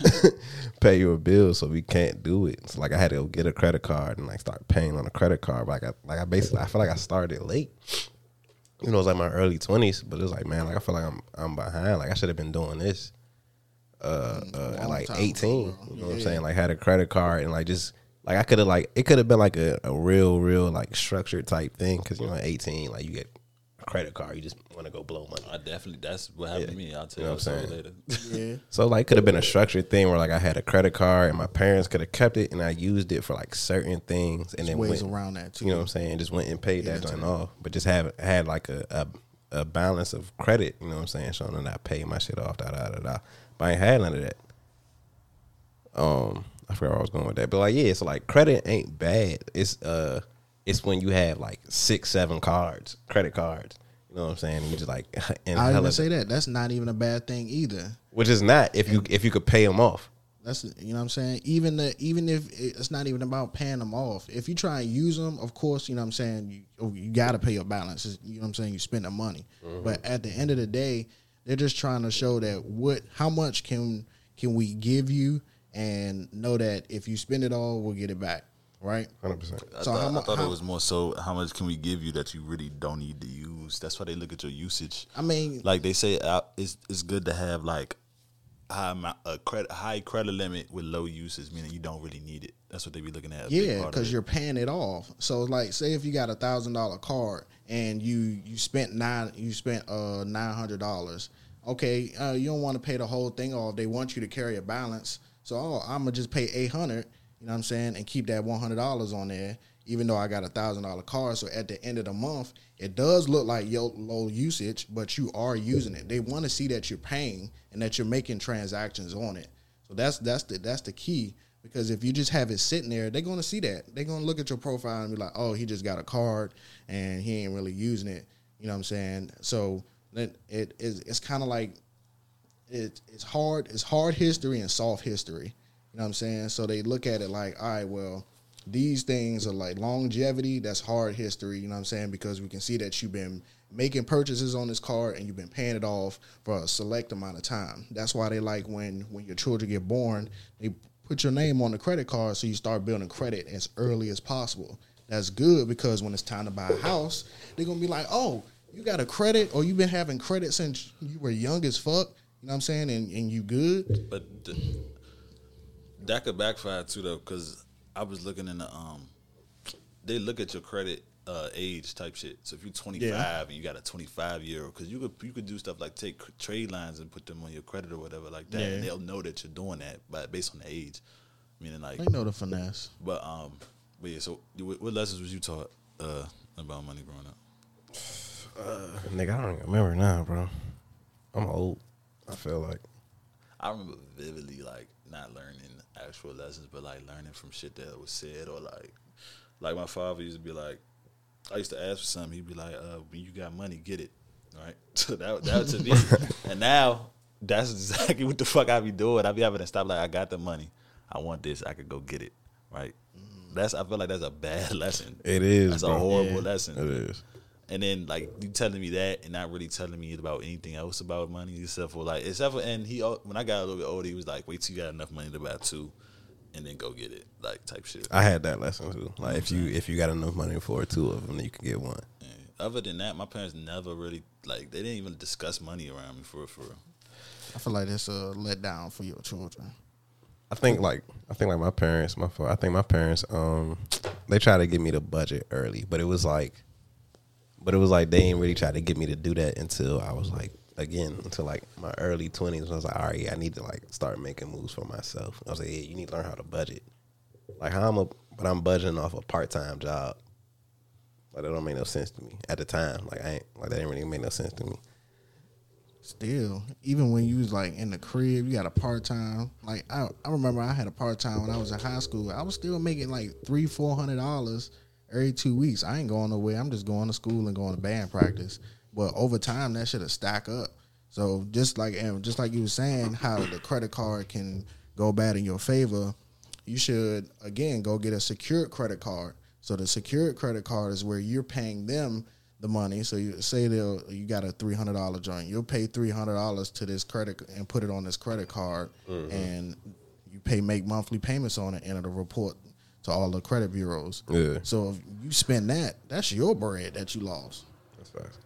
pay your bill, so we can't do it." So like I had to go get a credit card and like start paying on a credit card. But like I like I basically I feel like I started late you know, it was like my early twenties, but it was like, man, like I feel like I'm I'm behind. Like I should have been doing this uh, uh at like eighteen. ago. You know what I'm saying? Like had a credit card and like just like I could have like it could have been like a, a real, real like structured type thing because you know at eighteen like you get a credit card, you just want to go blow money. I definitely that's what happened to me. I'll tell You you, know what I'm saying? later. Yeah. So like could have been a structured thing where like I had a credit card and my parents could have kept it and I used it for like certain things and then Ways went, around that too. you know what I'm saying? Just went and paid that Yeah, joint off, but just have had like a, a a balance of credit. You know what I'm saying? So that I pay my shit off. Da da da da. But I ain't had none of that. Um, I forgot where I was going with that, but like yeah, so like credit ain't bad. It's uh, it's when you have like six, seven cards, credit cards. You know what I'm saying? You just like and I even say that. That's not even a bad thing either. which is not if you if you could pay them off. That's you know what I'm saying. Even the even if it's not even about paying them off. If you try and use them, of course, you know what I'm saying. You oh, you got to pay your balance. You know what I'm saying. You spend the money, but at the end of the day, they're just trying to show that what how much can can we give you and know that if you spend it all, we'll get it back. Right. Hundred percent. I So thought, how I thought how- it was more so how much can we give you that you really don't need to use. That's why they look at your usage. I mean, Like they say, uh, it's it's good to have like high a credit high credit limit with low usage, meaning you don't really need it. That's what they be looking at. Yeah, because you're paying it off. So like, say if you got a thousand dollar card and you you spent nine you spent uh nine hundred dollars. Okay, uh, you don't want to pay the whole thing off. They want you to carry a balance. So oh, I'm gonna just pay eight hundred. You know what I'm saying, and keep that one hundred dollars on there. Even though I got a thousand dollar card, so at the end of the month, it does look like yo- low usage, but you are using it. They want to see that you're paying and that you're making transactions on it. So that's that's the that's the key. Because if you just have it sitting there, they're gonna see that. They're gonna look at your profile and be like, "Oh, he just got a card and he ain't really using it." You know what I'm saying? So it it is it's kind of like it, it's hard it's hard history and soft history. You know what I'm saying? So they look at it like, all right, well, these things are like longevity. That's hard history. You know what I'm saying? Because we can see that you've been making purchases on this card and you've been paying it off for a select amount of time. That's why they like when when your children get born, they put your name on the credit card so you start building credit as early as possible. That's good because when it's time to buy a house, they're gonna be like, oh, you got a credit or you've been having credit since you were young as fuck. You know what I'm saying? And and you good. But th- that could backfire too, though, because I was looking in the um, they look at your credit uh, age type shit. So if you're 25 Yeah. and you got a 25 year, old, because you could you could do stuff like take trade lines and put them on your credit or whatever like that, and they'll know that you're doing that, but based on the age, meaning like. They know the finesse. But um, but yeah. So what, what lessons was you taught uh about money growing up? Nigga, I don't even remember now, bro. I'm old. I feel like. I remember vividly like not learning actual lessons, but like learning from shit that was said or like, like my father used to be like, I used to ask for something, he'd be like, uh, "When you got money, get it." Right. So that that was to me, and now that's exactly what the fuck I be doing. I be having to stop like, I got the money, I want this, I could go get it. Right. That's I feel like that's a bad lesson. It is, That's a horrible Yeah. lesson. It is. And then like you telling me that and not really telling me about anything else about money except for like except for and he when I got a little bit older he was like wait till you got enough money to buy two, and then go get it like type shit. I had that lesson too. Like if you if you got enough money for two of them, then you can get one. Yeah. Other than that, my parents never really like they didn't even discuss money around me for real, for. real. I feel like that's a letdown for your children. I think like I think like my parents, my fa- I think my parents, um, they tried to get me to budget early, but it was like, but it was like they didn't really try to get me to do that until I was like again until like my early twenties. I was like, all right, yeah, I need to like start making moves for myself. I was like, yeah, you need to learn how to budget. Like how I'm a, but I'm budgeting off a part time job. Like that don't make no sense to me at the time. Like I ain't like that didn't really make no sense to me. Still, even when you was like in the crib, you got a part time. Like I, I remember I had a part time when I was in high school. I was still making like three, four hundred dollars every two weeks. I ain't going nowhere. I'm just going to school and going to band practice. But over time, that should have stack up. So just like and just like you were saying, how the credit card can go bad in your favor, you should again go get a secured credit card. So the secured credit card is where you're paying them the money. So you say they you got a three hundred dollar joint, you'll pay three hundred dollars to this credit and put it on this credit card, mm-hmm. and you pay make monthly payments on it, and it'll report to all the credit bureaus. Yeah. So if you spend that, that's your bread that you lost. That's facts.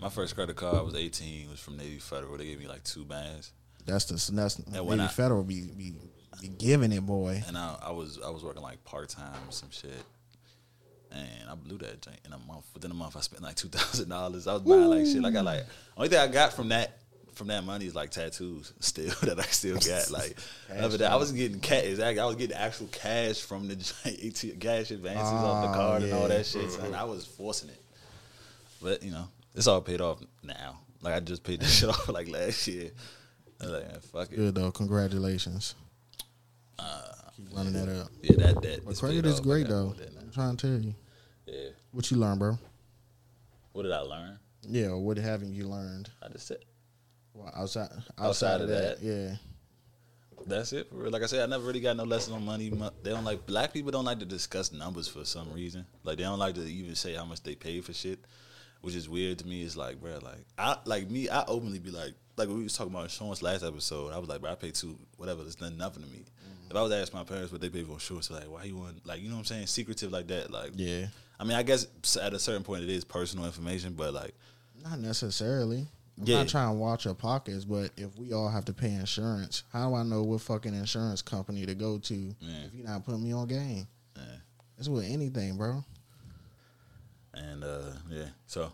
My first credit card I was 18. was from Navy Federal. They gave me like two bands, That's the that's And when maybe I- federal be, be be giving it, boy. and I, I was I was working like part time or some shit. And I blew that joint in a month. Within a month, I spent like two thousand dollars. I was buying like shit. Like I got like only thing I got from that from that money is like tattoos. Still that I still got. Like other than I was getting cash. Exactly, I was getting actual cash from the cash advances off the Ah, card and all that shit. Son. I was forcing it, but you know it's all paid off now. Like I just paid this shit off like last year. I was like, man, fuck it. Good though. Congratulations. Keep running that up. Yeah, that that. But credit is great though. that. I'm trying to tell you. Yeah. What you learned, bro? What did I learn? Yeah, what haven't you learned? I just said Well, outside outside, Outside of of that, that. yeah. that's it. For real. Like I said, I never really got no lesson on money. They don't like black people don't like to discuss numbers for some reason. Like they don't like to even say how much they pay for shit, which is weird to me. It's like, bro, like I like me. I openly be like, like when we was talking about insurance last episode. I was like, bro, I pay two whatever. It's nothing, nothing to me. Mm-hmm. If I was to ask my parents what they pay for insurance, like, why you want like you know what I'm saying, secretive like that. Like, Yeah. I mean, I guess at a certain point it is personal information, but like, Not necessarily. I'm Yeah. not trying to watch your pockets, but if we all have to pay insurance, how do I know what fucking insurance company to go to Yeah. if you're not putting me on game? Yeah. It's with anything, bro. and uh, yeah, so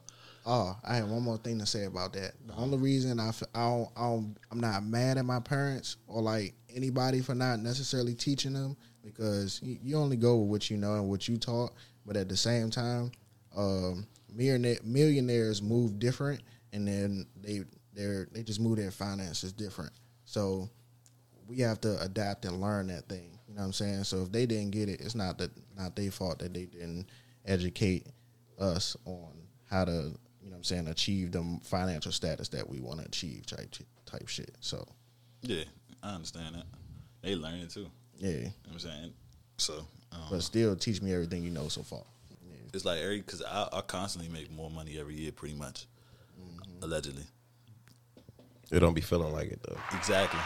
Oh, I have one more thing to say about that. The only reason I, f- I, don't, I don't, I'm not mad at my parents or like anybody for not necessarily teaching them because you, you only go with what you know and what you taught. But at the same time, um, millionaire, millionaires move different, and then they they they just move their finances different. So we have to adapt and learn that thing. You know what I'm saying? So if they didn't get it, it's not that not their fault that they didn't educate us on how to, you know what I'm saying, achieve the financial status that we want to achieve type type shit. So, yeah, I understand that. They learn it too. yeah. You know what I'm saying? So, um, But still teach me everything you know so far. Yeah. it's like every because I, I constantly make more money every year, pretty much. Allegedly. It don't be feeling like it though. Exactly.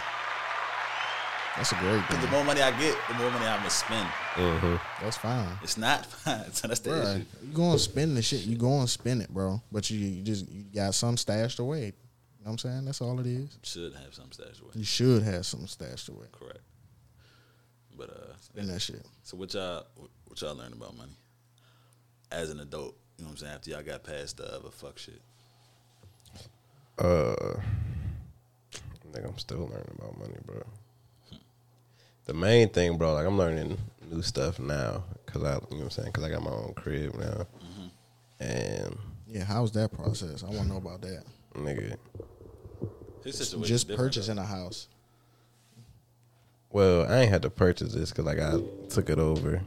That's a great Because the more money I get, the more money I'm gonna spend. Mm-hmm. That's fine. It's not fine. So that's the Bruh, issue. you go and spend the shit. You gonna spend it, bro. But you, you just you got some stashed away. You know what I'm saying? That's all it is. Should have some stash away. You should have some stashed away. Correct. But uh, Spend that shit. so what y'all what y'all learn about money as an adult? You know what I'm saying? After y'all got past the other fuck shit. Uh, I think I'm still learning about money, bro. The main thing, bro, like I'm learning new stuff now because I, you know what I'm saying, because I got my own crib now, and Yeah, how's that process? I want to know about that. nigga, Just different, purchasing a house. well, I ain't had to purchase this because like I took it over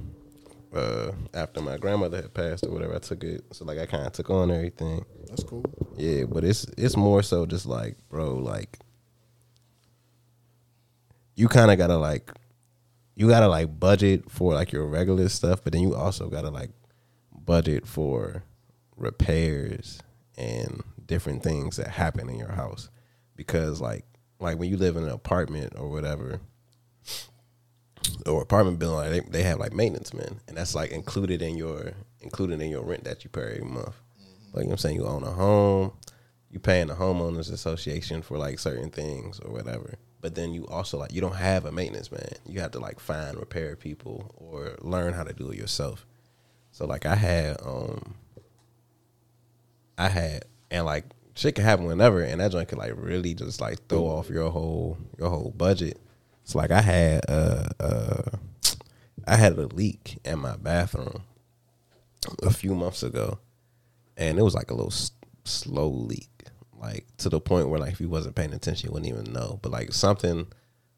uh after my grandmother had passed or whatever. I took it, so like I kind of took on everything. That's cool. Yeah, but it's it's more so just like, bro, like you kind of gotta like you gotta like budget for like your regular stuff, but then you also gotta like budget for repairs and different things that happen in your house because like like when you live in an apartment or whatever or apartment building like they, they have like maintenance men and that's like included in your included in your rent that you pay every month. Like you know what i'm saying? You own a home you paying the homeowners association for like certain things or whatever. But then you also like you don't have a maintenance man. You have to like find repair people or learn how to do it yourself. So like i had um i had and like shit can happen whenever, and that joint could like really just like throw off your whole your whole budget. It's like I had uh uh I had a leak in my bathroom a few months ago, and it was like a little s- slow leak, like to the point where like if you wasn't paying attention, you wouldn't even know. But like something,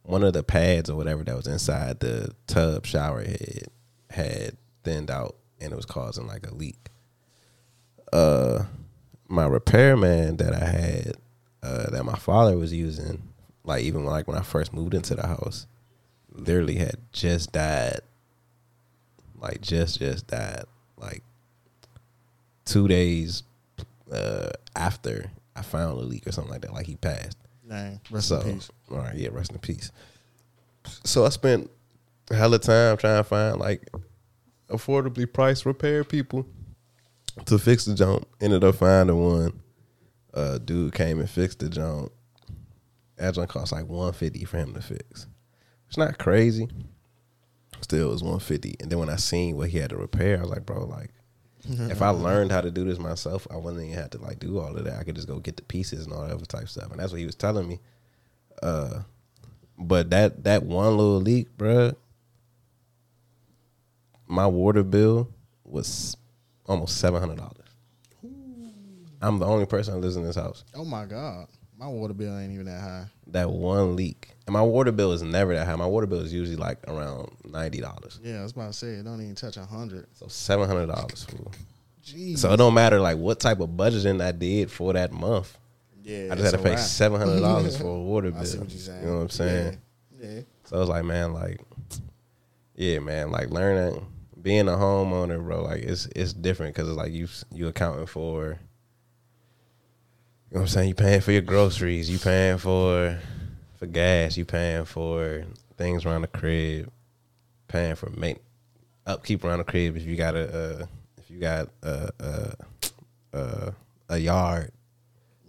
one of the pads or whatever that was inside the tub shower head had thinned out, and it was causing like a leak. Uh, my repairman that I had, uh, that my father was using, like even when, like when I first moved into the house, literally had just died. Like just just died. Like two days uh, after I found a leak or something like that. Like he passed. Dang, rest so, in peace. All right, yeah, rest in peace. So I spent a hell of time trying to find like affordably priced repair people to fix the jump. Ended up finding one. Uh, dude came and fixed the jump. That jump cost like one fifty for him to fix. It's not crazy. Still, it was one fifty. And then when I seen what he had to repair, I was like, bro, like, if I learned how to do this myself, I wouldn't even have to like do all of that. I could just go get the pieces and all that other type stuff. And that's what he was telling me. Uh, but that that one little leak, bro, my water bill was almost seven hundred dollars. I'm the only person that lives in this house. Oh my god, my water bill ain't even that high. That one leak, and my water bill is never that high. My water bill is usually like around ninety dollars. Yeah, I was about to say it don't even touch a hundred. So seven hundred dollars. fool. Jeez. So it don't matter like what type of budgeting I did for that month. yeah, I just had to pay seven hundred dollars for a water bill. I see what you're saying. You know what I'm saying? Yeah. yeah. So I was like, man, like, yeah, man, like learning, being a homeowner, bro, like it's it's different because it's like you you accounting for, you know what I'm saying? You paying for your groceries, you paying for for gas, you paying for things around the crib, paying for make upkeep around the crib if you got a uh, if you got a a, a, a yard,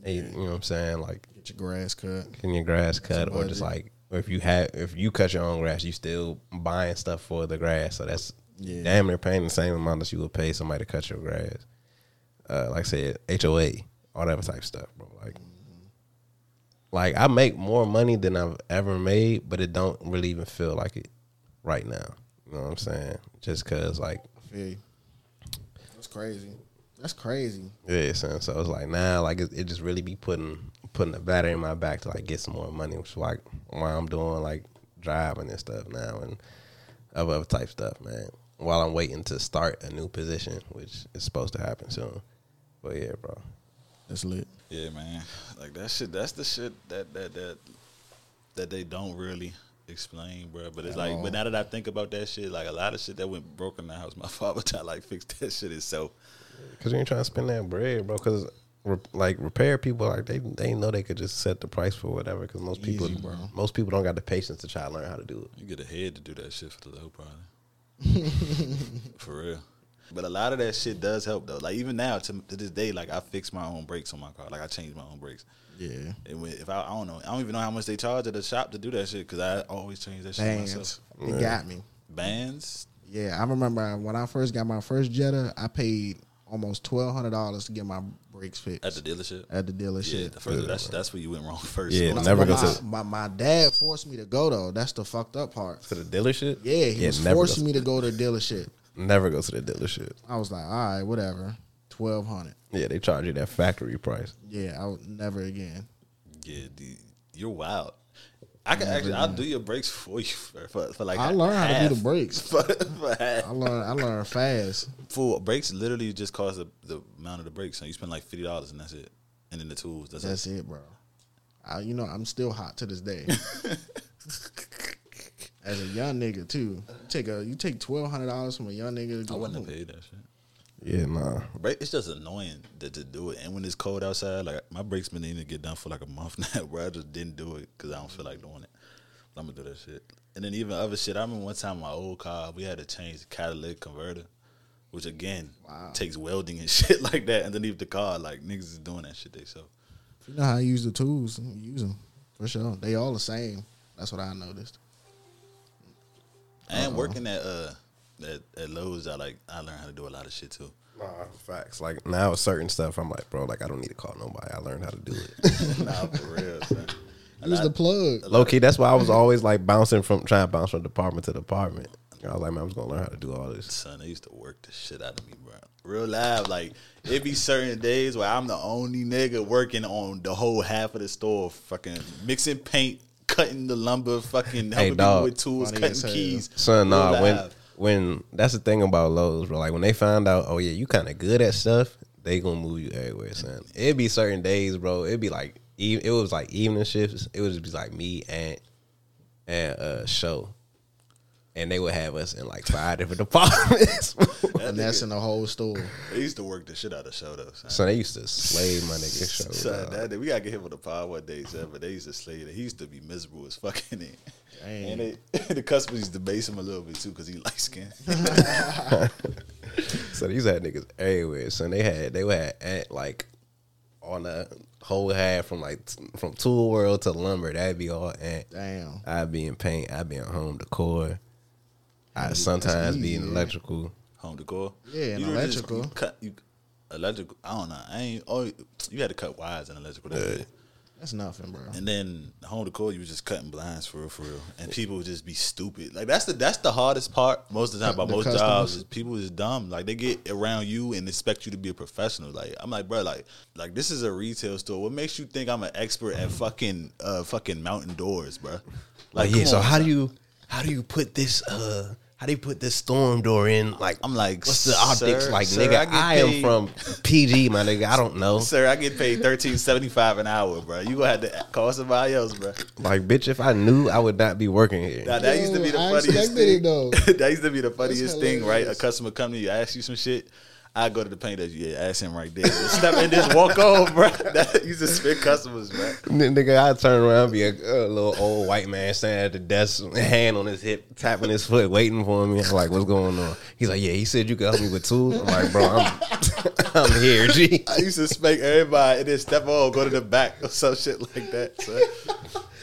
and you, know what I'm saying? Like Get your grass cut. getting your grass cut, or just like or if you have if you cut your own grass, you still buying stuff for the grass. So that's Yeah. damn near paying the same amount that you would pay somebody to cut your grass. Uh, like I said, HOA, all that type stuff, bro. Like, like I make more money than I've ever made, but it don't really even feel like it right now. You know what I'm saying? Just cause like. That's crazy. That's crazy. Yeah, son. So it's like now, like it, it just really be putting putting the battery in my back to like get some more money, which is like why I'm doing like driving and stuff now and other other type stuff, man. While I'm waiting to start a new position, which is supposed to happen soon. But yeah, bro. That's lit. Yeah, man. Like that shit. That's the shit that that that that they don't really explain, bro. But it's At like, all. but now that I think about that shit, like a lot of shit that went broke in the house, my father tried like fix that shit himself. Cause you ain't trying to spend that bread, bro. Cause re- like repair people, like they they know they could just set the price for whatever. Cause most people, bro. most people don't got the patience to try to learn how to do it. You get a head to do that shit for the low, probably. for real. But a lot of that shit does help though. Like even now to, to this day, like I fix my own brakes on my car. Like I change my own brakes. Yeah. And when, if I, I don't know, I don't even know how much they charge at the shop to do that shit because I always change that shit Bands. myself. It got me. Bands, Yeah, I remember when I first got my first Jetta, I paid almost twelve hundred dollars to get my brakes fixed at the dealership. at the Yeah, dealership. the first, that's that's where you went wrong first. Yeah, Once never you- go my, to- my, my dad forced me to go though. That's the fucked up part. To the dealership? Yeah, he was forcing me to go to the dealership. Never go to the dealership. I was like, all right, whatever. Twelve hundred. Yeah, they charge you that factory price. Yeah, I would never again. Yeah, dude, you're wild. I can actually, I'll do your brakes for you for, for, for like. I learned how to do the brakes. for, for. I learned I learned fast. Full brakes literally just cost the, the amount of the brakes, so you spend like fifty dollars and that's it, and then the tools. That's, That's it. it, bro. I, you know, I'm still hot to this day. As a young nigga too, you take a you take twelve hundred dollars from a young nigga. to I wouldn't have paid that shit. Yeah, nah. Brake, it's just annoying to, to do it, and when it's cold outside, like my brakes been needing to get done for like a month now, bro. I just didn't do it because I don't feel like doing it. But I'm gonna do that shit, and then even other shit. I remember one time my old car, we had to change the catalytic converter, which again Wow. takes welding and shit like that underneath the car. Like niggas is doing that shit themselves. If you know how to use the tools, use them for sure. They all the same. That's what I noticed. And working at uh at, at Lowe's, I like I learned how to do a lot of shit too. Nah, facts. Like now, certain stuff, I'm like, bro, like I don't need to call nobody. I learned how to do it. nah, for real, son. Use the plug. Low key, that's why I was always like bouncing from trying to bounce from department to department. I was like, man, I'm just gonna learn how to do all this. Son, they used to work the shit out of me, bro. Real live, like it be certain days where I'm the only nigga working on the whole half of the store, fucking mixing paint, cutting the lumber, fucking helping people with tools, Funny cutting keys. Son, Real nah, when when that's the thing about Lowe's, bro. Like when they find out, oh yeah, you kind of good at stuff, they gonna move you everywhere, son. It'd be certain days, bro. It'd be like e- it was like evening shifts. It would just be like me and and uh show, and they would have us in like five different departments. And that's in the whole store. They used to work the shit out of show though. Son. so they used to slay my nigga show. Son, dog. that, we gotta get him on the pod one day, son. But they used to slay it. He used to be miserable as fucking it. And they, the customers used to base him a little bit too because he light skinned. So these had niggas everywhere. So they had they had at like on the whole half from like from tool world to lumber. That'd be all ant. Damn. I'd be in paint. I'd be in home decor. I'd sometimes be in easy, yeah. electrical. Home decor. Yeah, and You were just- electrical. you cut you electrical. I don't know. I ain't. Oh, you had to cut wires in electrical. That's it. That's nothing, bro. And then home decor, you was just cutting blinds for real, for real. And people would just be stupid. Like that's the that's the hardest part most of the time The about most customers? jobs is people is dumb. Like they get around you and expect you to be a professional. Like I'm like, bro, like like this is a retail store. What makes you think I'm an expert at fucking uh fucking mountain doors, bro? Like, Like Oh, yeah. So on, how son. do you how do you put this uh how do you put this storm door in? Like I'm like, what's the optics? sir, like sir, nigga, I get I, am from PG, my nigga. I don't know. Sir, I get paid thirteen seventy five an hour, bro. You gonna have to call somebody else, bro. Like bitch, if I knew, I would not be working here. That, that used to be the I funniest thing. that used to be the funniest thing, right? A customer come to you, ask you some shit. I go to the painter, yeah, ask him right there. Just step in, just walk off, bro. That used to spit customers, bro. N- Nigga, I turn around, be a, a little old white man standing at the desk, hand on his hip, tapping his foot, waiting for me. I'm like, what's going on? He's like, yeah, he said you could help me with tools. I'm like, bro, I'm, I'm here, G. I used to spank everybody and then step off, go to the back or some shit like that. So,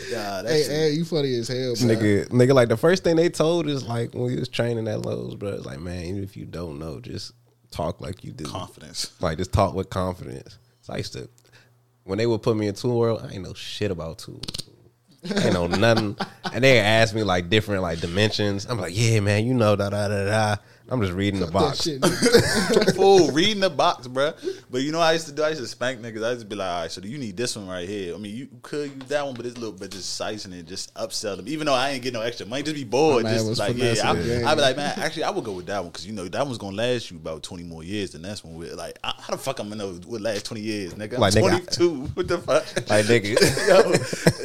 yeah, that Hey, shit. hey, you funny as hell, bro. Nigga, nigga, like the first thing they told is like when we was training at Lowe's, bro. It's like, man, even if you don't know, just talk like you do. confidence. Like just talk with confidence. So I used to when they would put me in tool world, I ain't know shit about tools. I ain't know nothing. And they ask me like different like dimensions. I'm like, yeah, man, you know da da da da. I'm just reading the box. shit. Fool, reading the box, bro. But you know what I used to do? I used to spank niggas. I used to be like, all right, so you need this one right here. I mean, you could use that one, but it's a little bit just sizing it, just upsell them. Even though I ain't get no extra money, just be bored. My man just was like, yeah, finessing I, the game. I'd be like, man, actually, I would go with that one because you know that one's gonna last you about twenty more years than this one. With like, how the fuck I'm gonna know what last twenty years, nigga? I'm Like, nigga, I- 22. what the fuck? Like nigga. Yo,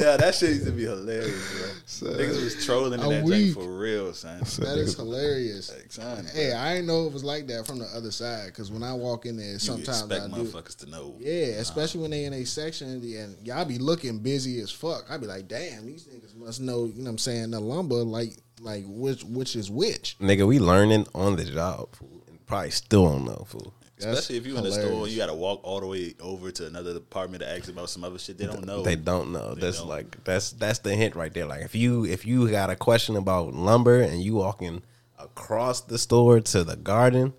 yeah, that shit used to be hilarious, bro. Niggas was trolling in that weak. thing for real, son. That is hilarious. Like, son, Hey, bro. I didn't know it was like that from the other side. Because when I walk in there, you sometimes expect I do. motherfuckers to know. Yeah, especially when they in a section and y'all be looking busy as fuck. I'd be like, damn, these niggas must know. You know what I'm saying? The lumber, like, like which which is which. nigga, we learning on the job, fool. And probably still don't know, fool. That's Especially if you in the store, you got to walk all the way over to another department to ask about some other shit they don't know. They don't know. They that's don't. like that's that's the hint right there. Like if you if you got a question about lumber and you walking across the store to the garden,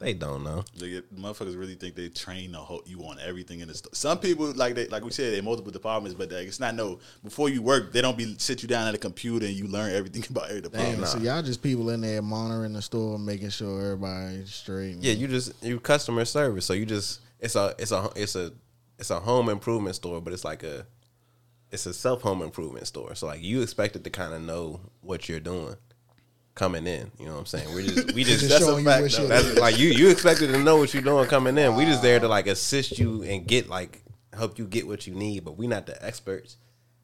they don't know. They get, motherfuckers really think they train the whole, you on everything in the store. Some people like they like we said they multiple departments, but like, it's not no. Before you work, they don't be sit you down at a computer and you learn everything about every Damn, department. so y'all just people in there monitoring the store, making sure everybody's straight. Yeah, you just you customer service. So you just it's a it's a it's a it's a home improvement store, but it's like a it's a self home improvement store. So like you expected to kind of know what you're doing coming in. You know what I'm saying? We're just we just Just That's a showing you fact, what though. shit That's like you you expected to know what you're doing coming in. We just there to like assist you and get like help you get what you need, but we not the experts.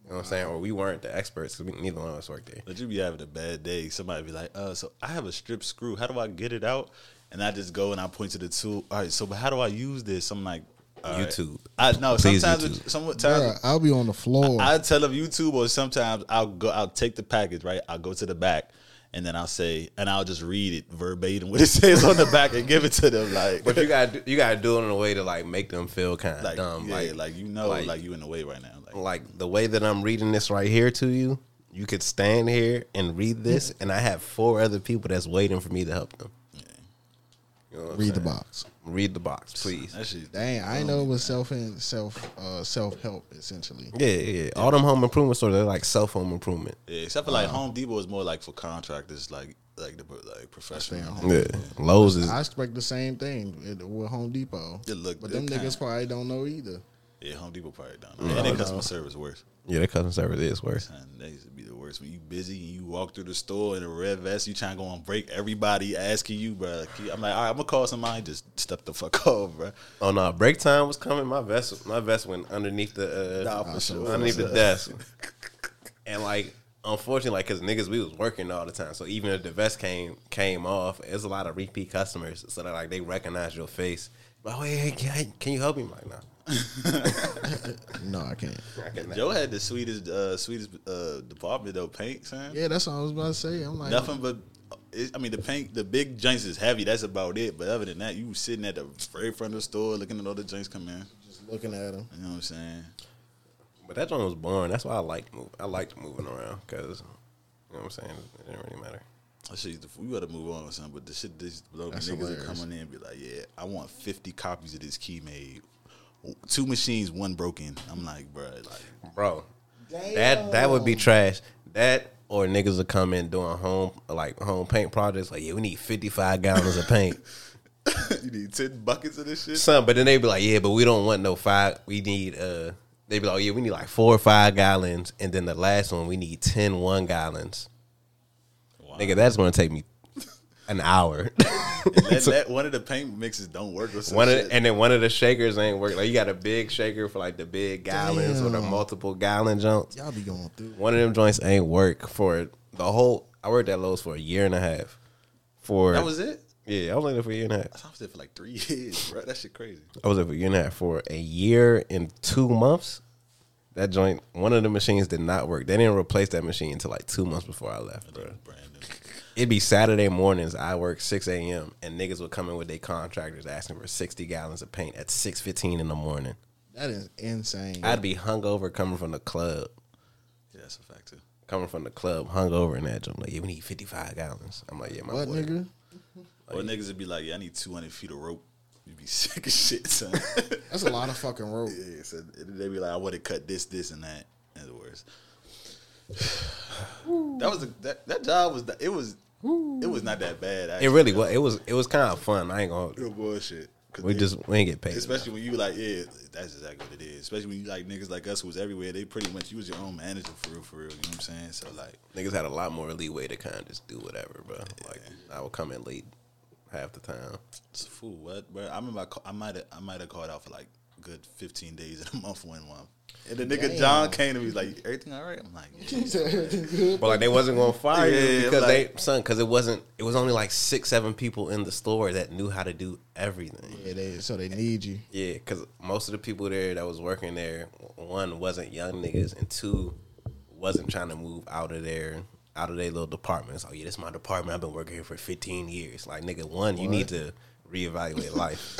You know what I'm saying? Or we weren't the experts because neither one of us worked there. But you be having a bad day. Somebody be like, uh, so I have a strip screw. How do I get it out? And I just go and I point to the tool. All right, so but how do I use this? I'm like, all right. YouTube. I know Please, sometimes, YouTube. it, sometimes Bruh, I'll be on the floor. I tell them YouTube, or sometimes I'll go. I'll take the package, right? I'll go to the back, and then I'll say, and I'll just read it verbatim what it says on the back and give it to them, like. But you got you got to do it in a way to like make them feel kind of like, dumb. yeah, like like, you know, like- like, you in the way right now. Like, like the way that I'm reading this right here to you, you could stand here and read this, and I have four other people that's waiting for me to help them. You You know what I'm Read the box. Read the box, please. That shit. Dang, I know it was self and self uh, self help essentially. Yeah, yeah, yeah. All them home improvement stores, they're like self home improvement. Yeah, except for like Home Depot is more like for contractors, like like the like professional. Stay at home. Yeah. Lowe's is I expect the same thing with- with Home Depot. It look- but it them kinda- niggas probably don't know either. Yeah, Home Depot probably don't. know. And their customer service worse. yeah, their customer service is worse. Man, they used to be the worst. When you busy and you walk through the store in a red vest, you trying to go on break. Everybody asking you, bro. I'm like, all right, I'm gonna call somebody. Just step the fuck off, bro. Oh no, break time was coming. My vest, my vest went underneath the uh, Nah, for sure. underneath the desk, and like unfortunately, like because niggas we was working all the time, so even if the vest came came off, it's a lot of repeat customers, so that like they recognize your face. Like, oh, hey, hey, can, I- can you help me? I'm like, nah, No, I can't. I can Joe had the sweetest, uh, sweetest uh, department though. Paint, son. Yeah, that's what I was about to say. I'm like, Nothing but. It, I mean, the paint, the big joints is heavy. That's about it. But other than that, you was sitting at the very front of the store looking at all the joints come in. just looking at them. You know what I'm saying? But that joint was boring. That's why I liked move. I liked moving around because you know what I'm saying. It didn't really matter. I shit, we gotta move on with something. But the shit, this blow Niggas hilarious. are coming in and be like, "Yeah, I want 50 copies of this key made. Two machines, one broken." I'm like, bro, like, bro. That that would be trash. That or niggas would come in doing home like home paint projects. Like, yeah, we need fifty five gallons of paint. you need 10 buckets of this shit. Some, but then they be like, yeah, but we don't want no five. We need uh, they be like, oh yeah, we need like four or five gallons, and then the last one we need 10 one gallons. Wow. Nigga, that's gonna take me an hour. And that, that one of the paint mixes don't work or some one shit. of, and then one of the shakers ain't work. Like you got a big shaker for like the big gallons or the multiple gallon jumps. Y'all be going through. One of them joints ain't work for the whole. I worked at Lowe's for a year and a half. For that was it. yeah, I was there for a year and a half. I was there for like three years, bro. That shit crazy. I was there for a year and a half for a year and two months. That joint, one of the machines did not work. They didn't replace that machine until like two months before I left, bro. Brand new. It'd be Saturday mornings. I work six a.m. and niggas would come in with their contractors asking for sixty gallons of paint at six fifteen in the morning. That is insane. I'd be hungover coming from the club, Yeah, that's a fact too. coming from the club, hungover in that joint. Like, yeah, we need fifty five gallons. I'm like, yeah, my what boy. nigga? Or niggas would be like, "Yeah, I need 200 feet of rope." You'd be sick as shit, son. That's a lot of fucking rope. yeah, so they'd be like, "I would have cut this, this, and that." In other words, that was a, that that job was it was it was not that bad. It Actually. really was. It was. It was kind of fun. I ain't gonna. Real bullshit. We they- just we ain't get paid. Especially when you like, yeah, that's exactly what it is. Especially when you like niggas like us who was everywhere. They pretty much you was your own manager for real, for real. You know what I'm saying? So like, Niggas had a lot more leeway to kind of just do whatever, bro. Like I would come in late half the time. it's a fool. What? But I remember I, might have I might have called out for like good 15 days in a month one month. And the nigga Damn. John came to me like, everything all right? I'm like, yeah. But like they wasn't gonna fire Yeah, you because like- they son because it wasn't. It was only like six seven people in the store that knew how to do everything. Yeah, they so they need you. Yeah, because most of the people there that was working there, one wasn't young niggas, and two wasn't trying to move out of there, out of their little departments. Oh yeah, this is my department. I've been working here for 15 years. Like nigga, one, you need to reevaluate life.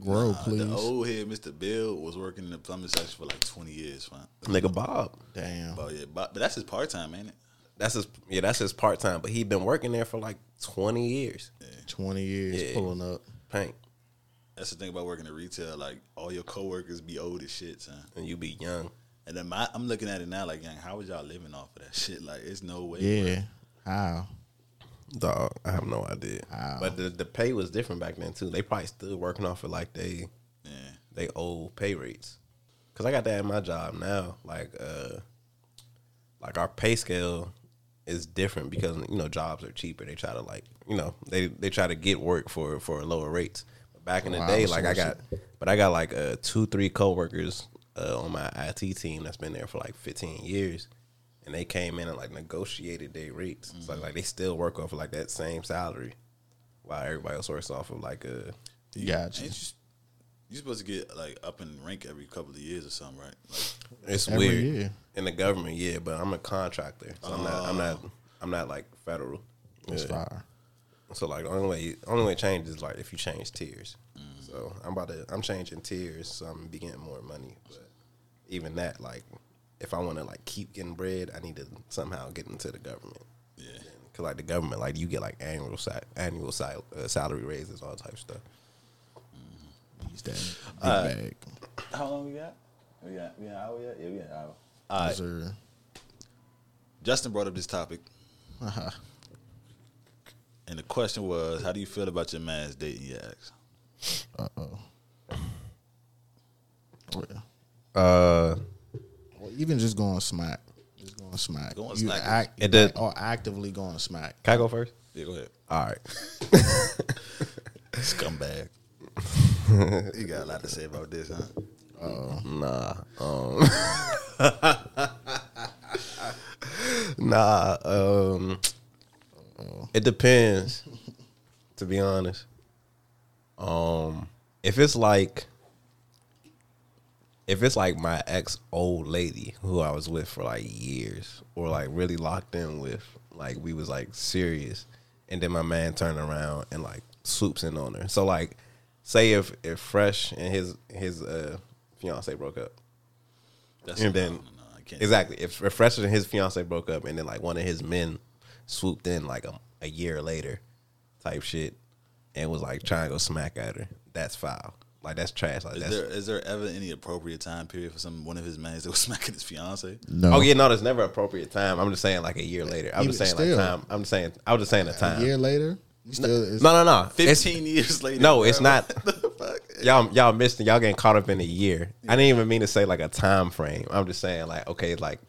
Grow, Nah, please. the old head Mr. Bill was working in the plumbing section for like 20 years. Fine. nigga, Bob. Damn. But yeah, but, but that's his part time, ain't it? That's his yeah, that's his part time, but he been working there for like 20 years. Twenty years Yeah. pulling up. Paint. That's the thing about working in retail. Like all your coworkers be old as shit, son. And you be young. And then my, I'm looking at it now, like, young, how was y'all living off of that shit? Like, it's no way. Yeah. How? Dog, I have no idea. Wow. But the, the pay was different back then too. They probably still working off of like they Yeah. they old pay rates. Cause I got that in my job now. Like uh like our pay scale is different because you know jobs are cheaper. They try to like you know they they try to get work for for lower rates. But back in the Wow, day, so like I got, but I got like uh two three coworkers uh, on my IT team that's been there for like fifteen years, and they came in and like negotiated their rates. So like they still work off of like that same salary, while everybody else works off of like a Gotcha. Ain't you, you supposed to get like up in rank every couple of years or something, right? Like, It's Every weird year. in the government, yeah, but I'm a contractor, so I'm not. I'm not. Oh. I'm not like federal. That's Yeah. fire. So like the only way, only way it changes is like if you change tiers. Mm. So I'm about to. I'm changing tiers, so I'm be getting more money. But even that, like, if I want to like keep getting bread, I need to somehow get into the government. yeah. Cause like the government, like you get like annual sa- annual sal- uh, salary raises, all type of stuff. He's that big All right. bag. How long we got? We got we got an hour yet? Yeah, we got an hour. All Yes, right. sir. Justin brought up this topic, Uh-huh. and the question was, how do you feel about your man's dating your ex? Uh-oh. Oh, yeah. Uh, Or even just going smack. Just going smack. Going you smack. Act, It did- Or actively going smack. can I go first? Yeah, go ahead. All right. Scumbag. you got a lot to say about this, huh? Nah. Um. nah. Um. It depends. To be honest. Um. If it's like. If it's like my ex old lady who I was with for like years, or like really locked in with, like we was like serious, and then my man turned around and like swoops in on her. So like, say if if Fresh and his his uh fiance broke up, That's and then no, no, I can't. exactly if, if Fresh and his fiance broke up, and then like one of his men swooped in like a, a year later, type shit, and was like trying to go smack at her, that's foul. Like that's trash. Like Is that's there is there ever any appropriate time period for some one of his mans that was smacking his fiance? No. Oh yeah, no, there's never appropriate time. I'm just saying like a year later. I'm just saying still. like time. I'm just saying. I was just saying the time. A year later, you still it's, No, no, no. It's- Fifteen years later. No, it's bro. not. The fuck? y'all y'all missed. Y'all getting caught up in a year. I didn't even mean to say like a time frame. I'm just saying like okay, like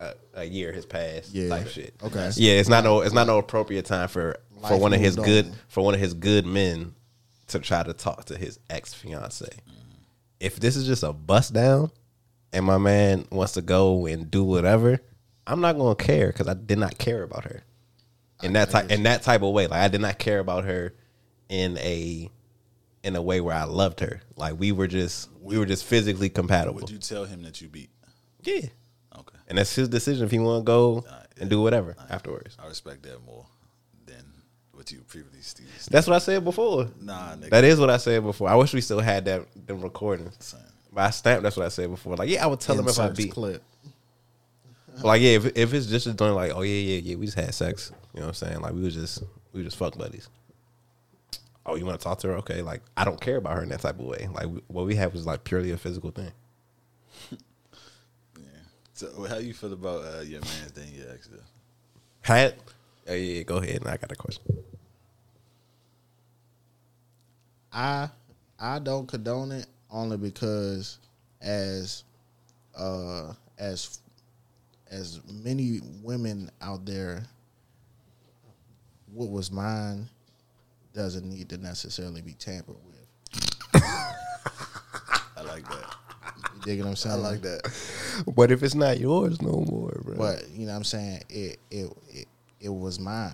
a, a year has passed. Yeah. type shit. Okay. Yeah, it's not no it's not no appropriate time for for one of his moved good on. for one of his good men to try to talk to his ex fiance. If this is just a bust down, and my man wants to go and do whatever, I'm not gonna care because I did not care about her in that type in that type of way. Like I did not care about her in a in a way where I loved her. Like we were just we were just physically compatible. Would you tell him that you beat? yeah, Okay, and that's his decision if he want to go and do whatever afterwards. I respect that more what you previously. stated. That's what I said before. Nah, nigga. That is what I said before. I wish we still had that them recordings. Same. But I stamped. That's what I said before. Like, yeah, I would tell him if I beat. clip. Like, yeah, if, if it's just doing like, oh yeah, yeah, yeah, we just had sex. You know what I'm saying? Like, we was just we was just fuck buddies. Oh, you want to talk to her? Okay. Like, I don't care about her in that type of way. Like, we, what we have was like purely a physical thing. Yeah. So, how you feel about uh, your man's dating your ex? Though? Had. Oh, yeah, yeah, go ahead. And I got a question. I I don't condone it only because as uh as as many women out there what was mine doesn't need to necessarily be tampered with. I like that. You dig what I'm saying? I like that. But if it's not yours no more, bro. But you know what I'm saying? It it it, it was mine.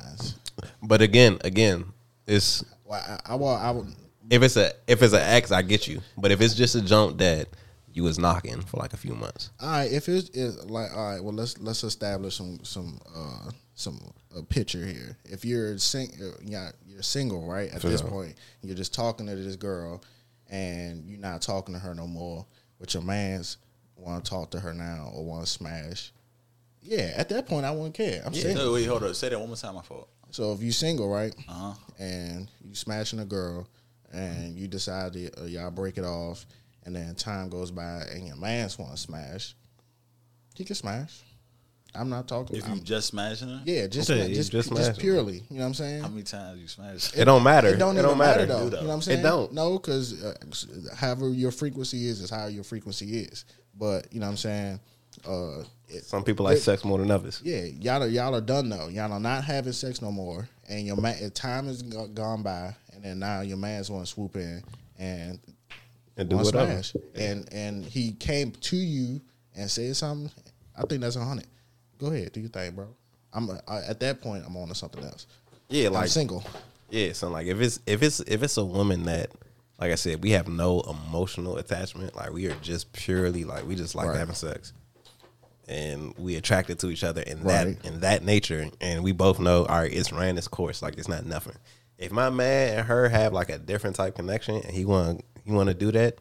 But again, again, it's Well, I, I, well, I would if it's a if it's an ex, I get you. But if it's just a jump that you was knocking for like a few months, All right, if it's, it's like all right, well let's let's establish some some uh some a picture here. If you're sing, uh, yeah, you're single, right? At For this sure. point, you're just talking to this girl, and you're not talking to her no more. But your man's want to talk to her now or want to smash. Yeah, at that point, I wouldn't care. I'm single. No, wait, hold on. Say that one more time. My fault. So if you're single, right, Uh huh. and you smashing a girl, and you decide to, uh, y'all break it off, and then time goes by, and your man's want to smash, he can smash. I'm not talking. If you I'm- just smashing her, yeah, just Okay, just just, just purely. You know what I'm saying? how many times you smash? it don't matter. It don't it don't matter, matter. though. Do You know what I'm saying? It don't. No, because uh, however your frequency is is how your frequency is. But you know what I'm saying? Uh, it, Some people like it- sex more than others. yeah, y'all are y'all are done though. Y'all are not having sex no more, and your man time has gone by, and then now your man's want to swoop in and And do whatever. smash. And and he came to you and said something. I think that's a hundred. Go ahead, do your thing, bro. I'm I, at that point. I'm on to something else. Yeah, I'm like single. yeah. So like if it's if it's if it's a woman that like I said, we have no emotional attachment. Like we are just purely like we just like Right. having sex. And we attracted to each other in Right. that in that nature, and we both know, all right, it's ran its course. Like it's not nothing. If my man and her have like a different type connection, and he want he want to do that,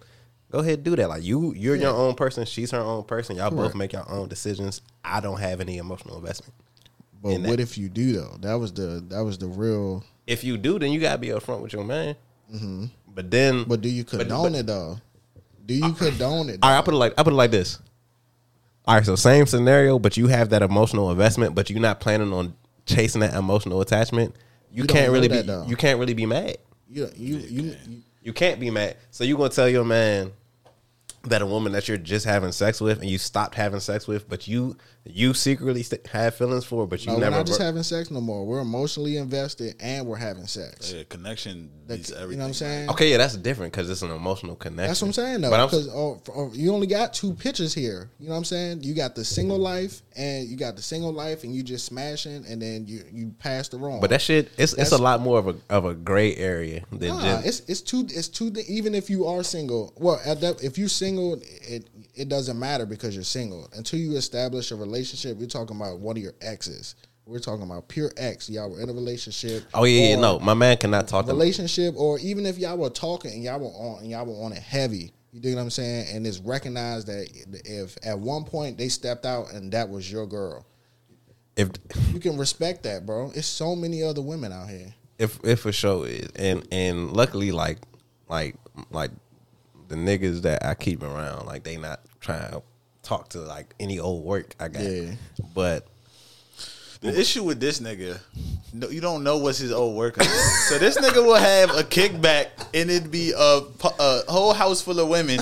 go ahead do that. Like you, you're your own person. She's her own person. Y'all both make your own decisions. I don't have any emotional investment. But in that. what if you do though? That was the that was the real. if you do, then you gotta be upfront with your man. Mm-hmm. But then, But do you condone it though? Do you condone it? all right, I put it like I put it like this. All right, so same scenario, but you have that emotional investment, but you're not planning on chasing that emotional attachment. You, You can't really be. though. You can't really be mad. You you you, you You can't be mad. So you gonna tell your man that a woman that you're just having sex with and you stopped having sex with, but you you secretly st- have feelings for, but you no, we're not just bro- having sex no more. We're emotionally invested and we're having sex. Yeah, connection Like, beats you everything. know what I'm saying? okay, yeah, that's different because it's an emotional connection. That's what I'm saying though. Because oh, oh, you only got two pictures here. You know what I'm saying? You got the single life and you got the single life and you just smashing and then you you pass the wrong. but that shit, it's it's a lot more of a of a gray area than Nah, just. it's it's too it's too even if you are single. Well, at that if you're single, it it doesn't matter because you're single until you establish a relationship. We're talking about one of your exes. We're talking about pure ex. Y'all were in a relationship. Oh yeah, yeah, no, my man cannot talk relationship, or even if y'all were talking and y'all were on and y'all were on it heavy. You dig what I'm saying? And it's recognized that if at one point they stepped out and that was your girl, If you can respect that, bro. It's so many other women out here. if if for sure is, and and luckily like like like the niggas that I keep around, like they not trying to talk to like any old work I got. Yeah. But The issue with this nigga, no, you don't know what's his old work. so this nigga will have a kickback and it'd be a, a whole house full of women,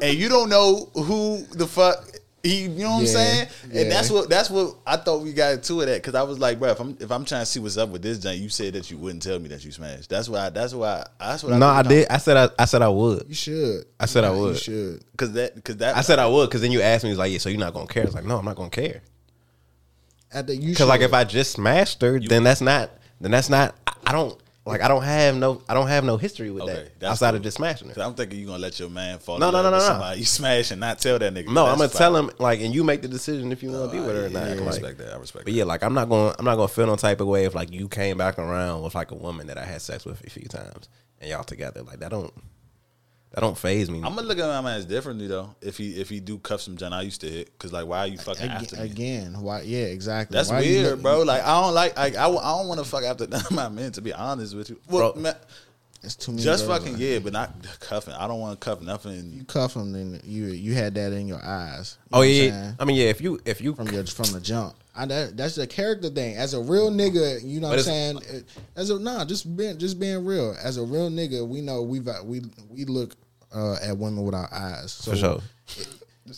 and you don't know who the fuck he. You know what I'm saying? yeah. And that's what that's what I thought we got into it at because I was like, bro, if I'm if I'm trying to see what's up with this joint, you said that you wouldn't tell me that you smashed. That's why. That's why. That's what. no, I think did. I said I, I said I would. You should. I said I would. You should. Because that because that I said I would because then you asked me, it's like, yeah, so you're not gonna care? It's like, no, I'm not gonna care. At the you Because like if I just smashed her, then that's not. Then that's not. I- I don't like. I don't have no. I don't have no history with Okay, that outside cool. of just smashing her. I'm thinking you gonna let your man fall. No, no, no, no, no. Somebody you smash and not tell that nigga. No, I'm gonna tell him like, and you make the decision if you want to uh, be with her or not. Yeah, I Like, respect that. I respect But that. yeah, like I'm not going. I'm not to feel no type of way if like you came back around with like a woman that I had sex with a few times and y'all together. Like that don't. That don't faze me. I'm gonna look at my man differently though. If he if he do cuff some John I used to hit, cause like why are you fucking after again, me? again, why? Yeah, exactly. That's Why you weird, look- bro. Like I don't like like I don't want to fuck after my men. To be honest with you, well, Bro. man, It's too many. just girls fucking out yeah, but not cuffing. I don't want to cuff nothing. You cuff them, then you you had that in your eyes. You oh what I'm yeah. saying? I mean yeah. If you if you from your from the jump. I, that, that's the character thing. As a real nigga, you know But what I'm saying. As a nah, just being just being real. As a real nigga, we know we we we look uh, at women with our eyes. So, for sure. You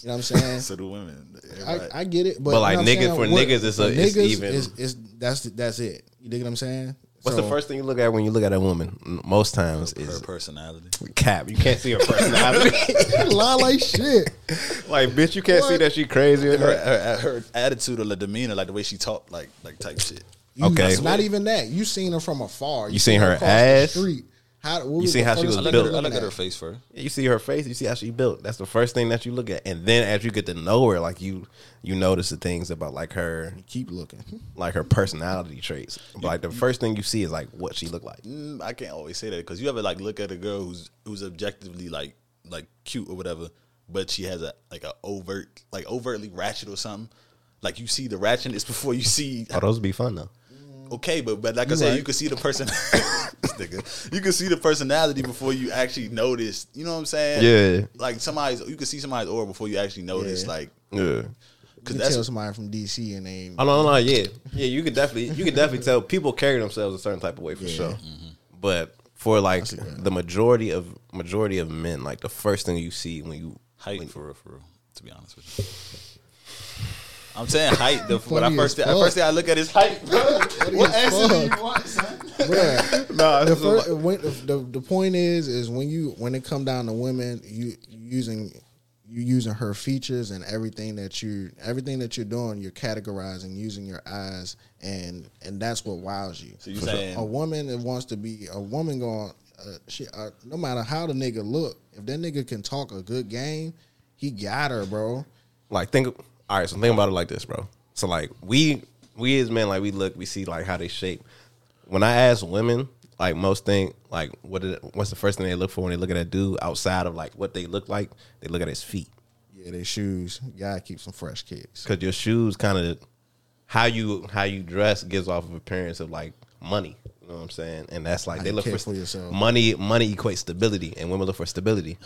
know what I'm saying. So the women, I, I get it, but, But, like, you know niggas- for What- niggas, it's for a- it's even- It's, it's- that's that's it. You dig what I'm saying? What's So, the first thing you look at when you look at a woman? Most times is her is personality. cap. You can't see her personality. lie like shit? like bitch, you can't see that she crazy. Her, her her attitude or the demeanor, like the way she talked, like like type shit. You, Okay. it's not even that. You seen her from afar. You seen her across the ass? street. How, what You see how she first was I look, you at her, I look at her face first. You see her face, you see how she built. That's the first thing that you look at, and then as you get to know her, like you, you notice the things about like her, Keep looking. like her personality traits. But like the first thing you see is like what she look like. Mm, I can't always say that because you ever like look at a girl who's who's objectively like like cute or whatever, but she has a like a overt like overtly ratchet or something. Like you see the ratchetness before you see Oh, those be fun though. Okay, but but like I said, right. you can see the person. you can see the personality before you actually notice. You know what I'm saying? Yeah. Like somebody's, you can see somebody's aura before you actually notice. Yeah. Like, Yeah. You because can that's tell somebody from DC and they Oh no, no, yeah, yeah. You can definitely, you can definitely tell people carry themselves a certain type of way for Yeah. sure. Mm-hmm. But for like the majority of majority of men, like the first thing you see when you height for real, for real. To be honest with you. I'm saying height. The, when I first, as the first thing I look at is height. bro. what as answer do you fuck. want, son? Bruh, Nah, the, it's a first, when, the the point is is when you when it come down to women, you you using you using her features and everything that you everything that you're doing, you're categorizing using your eyes, and and that's what wows you. So you saying- a woman that wants to be a woman going, uh, she uh, no matter how the nigga look, if that nigga can talk a good game, he got her, bro. like think all right so think about it like this bro so like we we as men like we look we see like how they shape when i ask women like most think like what did, what's the first thing they look for when they look at a dude outside of like what they look like they look at his feet Yeah, they shoes. Gotta keep some fresh kicks. because your shoes kind of how you how you dress gives off of appearance of like money. You know what I'm saying? And that's like How they look for, for yourself. money. Money equates stability, and women look for stability.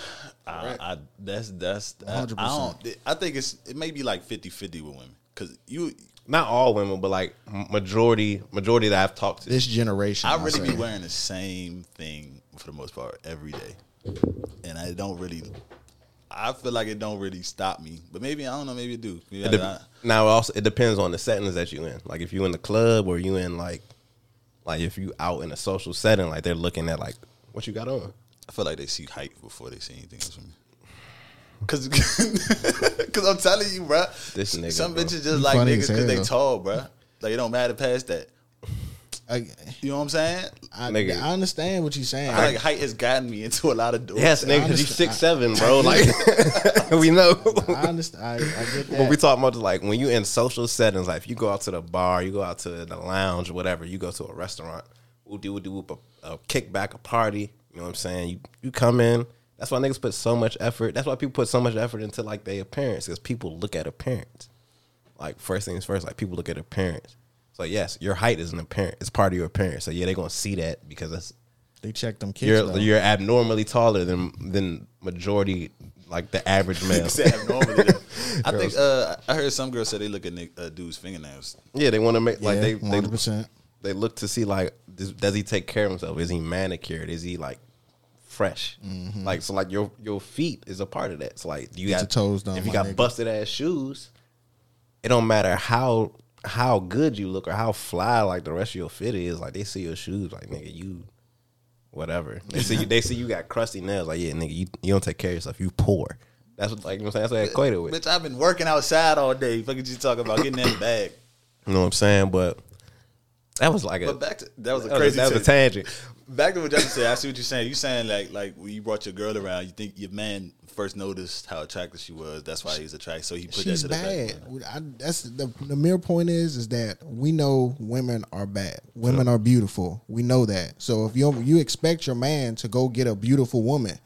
I, I that's that's I, I 100%. don't. I think it's it may be like 50-50 with women because you. Not all women, but like majority majority that I've talked to. This generation, I I'll really be wearing the same thing for the most part every day, and I don't really. I feel like it don't really stop me, but maybe I don't know. Maybe it do. Maybe It de- I- now also it depends on the settings that you in. Like if you in the club or you in like like if you out in a social setting, like they're looking at like what you got on. I feel like they see height before they see anything else from me. Cause, cause I'm telling you, bro. This nigga, some bitches just You like niggas because they hell. tall, bro. Like it don't matter past that. I, You know what I'm saying? I, Nigga. I understand what you're saying. I feel like height has gotten me into a lot of doors. Yes, nigga, because you Honestly, six seven, bro. Like we know. I understand. I, I get that. But we talk about like when you in social settings, like if you go out to the bar, you go out to the lounge, whatever, you go to a restaurant, we'll do do a, a kickback, a party. You know what I'm saying? You you come in. That's why niggas put so much effort. That's why people put so much effort into like their appearance, because people look at appearance. Like first things first, like people look at appearance. So yes, your height is an apparent. It's part of your appearance. So yeah, they're gonna see that because that's they check them kids. you're you're abnormally taller than than majority like the average male. Say abnormally. I think uh, I heard some girls say they look at Nick, uh, dudes' fingernails. yeah, they want to make like yeah, they they 100%. they look to see like does, does he take care of himself? Is he manicured? Is he like fresh? Like so, like your your feet is a part of that. So like you Get got your toes done, If you got nigga. busted ass shoes, it don't matter how how good you look or how fly like the rest of your fit is. Like they see your shoes, like nigga, you whatever. They see you. They see you got crusty nails. Like yeah, nigga, you you don't take care of yourself. You poor. That's what like you know what I'm saying. That's what I equated with. Bitch, I've been working outside all day. Fuck you talking about getting in the bag. You know what I'm saying? But that was like a But back to that was a that was, crazy. that was a tangent. tangent. Back to what Justin said. I see what you're saying. You saying like like when you brought your girl around, you think your man first noticed how attractive she was. That's why he's attracted. So he put She's that to the bad. back. We- I, that's the the mere point is is that we know women are bad. Women are beautiful. We know that. So if you you expect your man to go get a beautiful woman,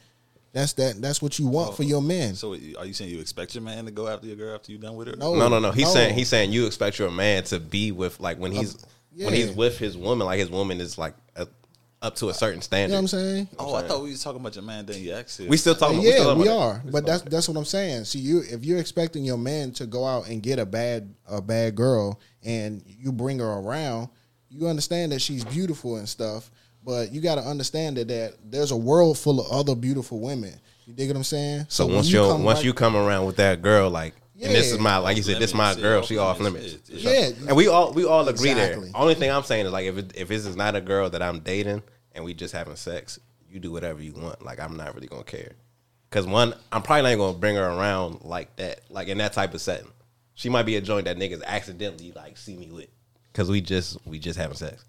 that's that. That's what you want for your man. So are you saying you expect your man to go after your girl after you're done with her? No. No, no, no. He's No. saying he's saying you expect your man to be with like when he's when he's with his woman, like his woman is like a, up to a certain standard. You know what I'm saying? Oh, I thought we was talking about your man. Then you actually We still talking. we still yeah, talking we about are. that. But that's that's what I'm saying. See, you if you're expecting your man to go out and get a bad a bad girl, and you bring her around, you understand that she's beautiful and stuff. But you got to understand that, that there's a world full of other beautiful women. You dig what I'm saying? So when once you come once right- you come around with that girl, like, and this is my like you said, this is my girl. She off limits. limits. It's- yeah, And we all we all agree Exactly. there. Only thing I'm saying is like if it, if this is not a girl that I'm dating and we just having sex, you do whatever you want. Like I'm not really gonna care. Cause one, I'm probably not gonna bring her around like that, like in that type of setting. She might be a joint that niggas accidentally like see me with. Cause we just we just having sex.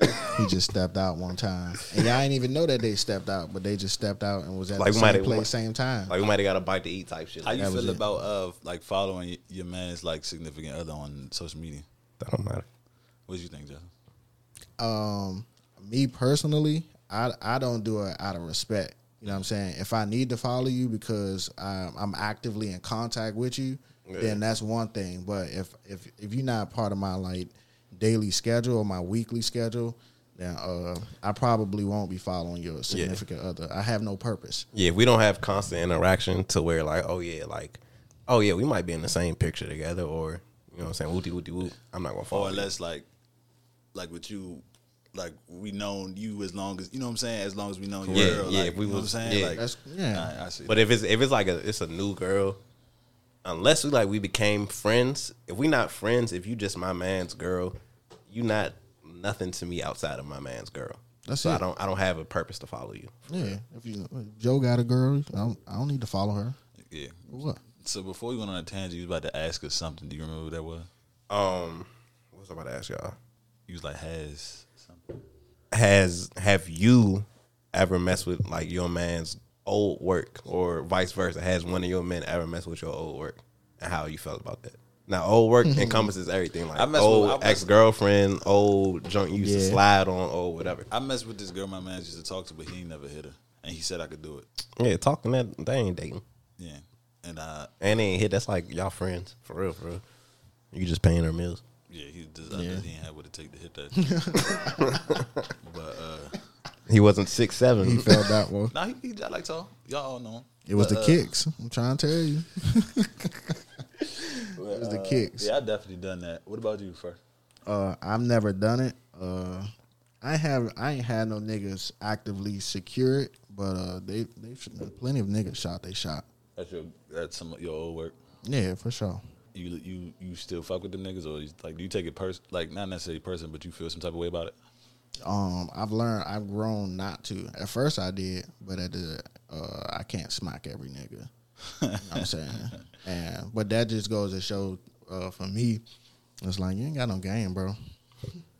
he just stepped out one time, and y'all ain't even know that they stepped out, but they just stepped out and was at Like, the we might same have- place, same time. Like we might have got a bite to eat type shit. How Like, you That was feel about uh like following your man's like significant other on social media? that don't matter. What do you think, Justin? um me personally i i don't do it out of respect you know what i'm saying if i need to follow you because i'm, I'm actively in contact with you then that's one thing but if if if you're not part of my like daily schedule or my weekly schedule then uh i probably won't be following your significant other i have no purpose Yeah, if we don't have constant interaction to where like, oh yeah, like, oh yeah, we might be in the same picture together, or you know what I'm saying, wooty wooty whoop. I'm not gonna follow. Or you. unless like like with you like we known you as long as you know what I'm saying, as long as we know your Yeah, girl. yeah, like, we you know was- what I'm saying? yeah. Like that's yeah I, I see. But if it's if it's like a it's a new girl, unless we like we became friends. If we not friends, if you just my man's girl, you not nothing to me outside of my man's girl. That's so it. I don't I don't have a purpose to follow you. yeah if you if joe got a girl I don't, I don't need to follow her yeah. what So before we went on a tangent, you was about to ask us something. Do you remember what that was? Um, what was I about to ask y'all? You was like has something. Has have you ever messed with like your man's old work, or vice versa? Has one of your men ever messed with your old work, and how you felt about that? Now, old work encompasses everything, like I messed with- old I messed- ex girlfriend, old junk you used to Yeah. slide on, old whatever. I messed with this girl my man used to talk to, but he ain't never hit her. And he said I could do it. Yeah, talking that they ain't dating, Yeah. And uh and they ain't hit. That's like y'all friends for real, for real. You just paying her meals. Yeah, he just I Yeah. know he ain't have what it take to hit that. but uh, He wasn't six seven. He felt that one. nah, he, he I like tall. Y'all all know. him. It was But, the uh, kicks. I'm trying to tell you. it was the kicks. Yeah, I definitely done that. What about you first? Uh, I've never done it. Uh, I have. I ain't had no niggas actively secure it, but uh, they they plenty of niggas shot. They shot. That's your that's some of your old work. Yeah, for sure. You you you still fuck with the niggas or you, like do you take it pers like not necessarily person but you feel some type of way about it? Um, I've learned. I've grown not to. At first, I did, but at the uh, I can't smack every nigga. You know what I'm saying? And but that just goes to show uh, for me, it's like you ain't got no game, bro.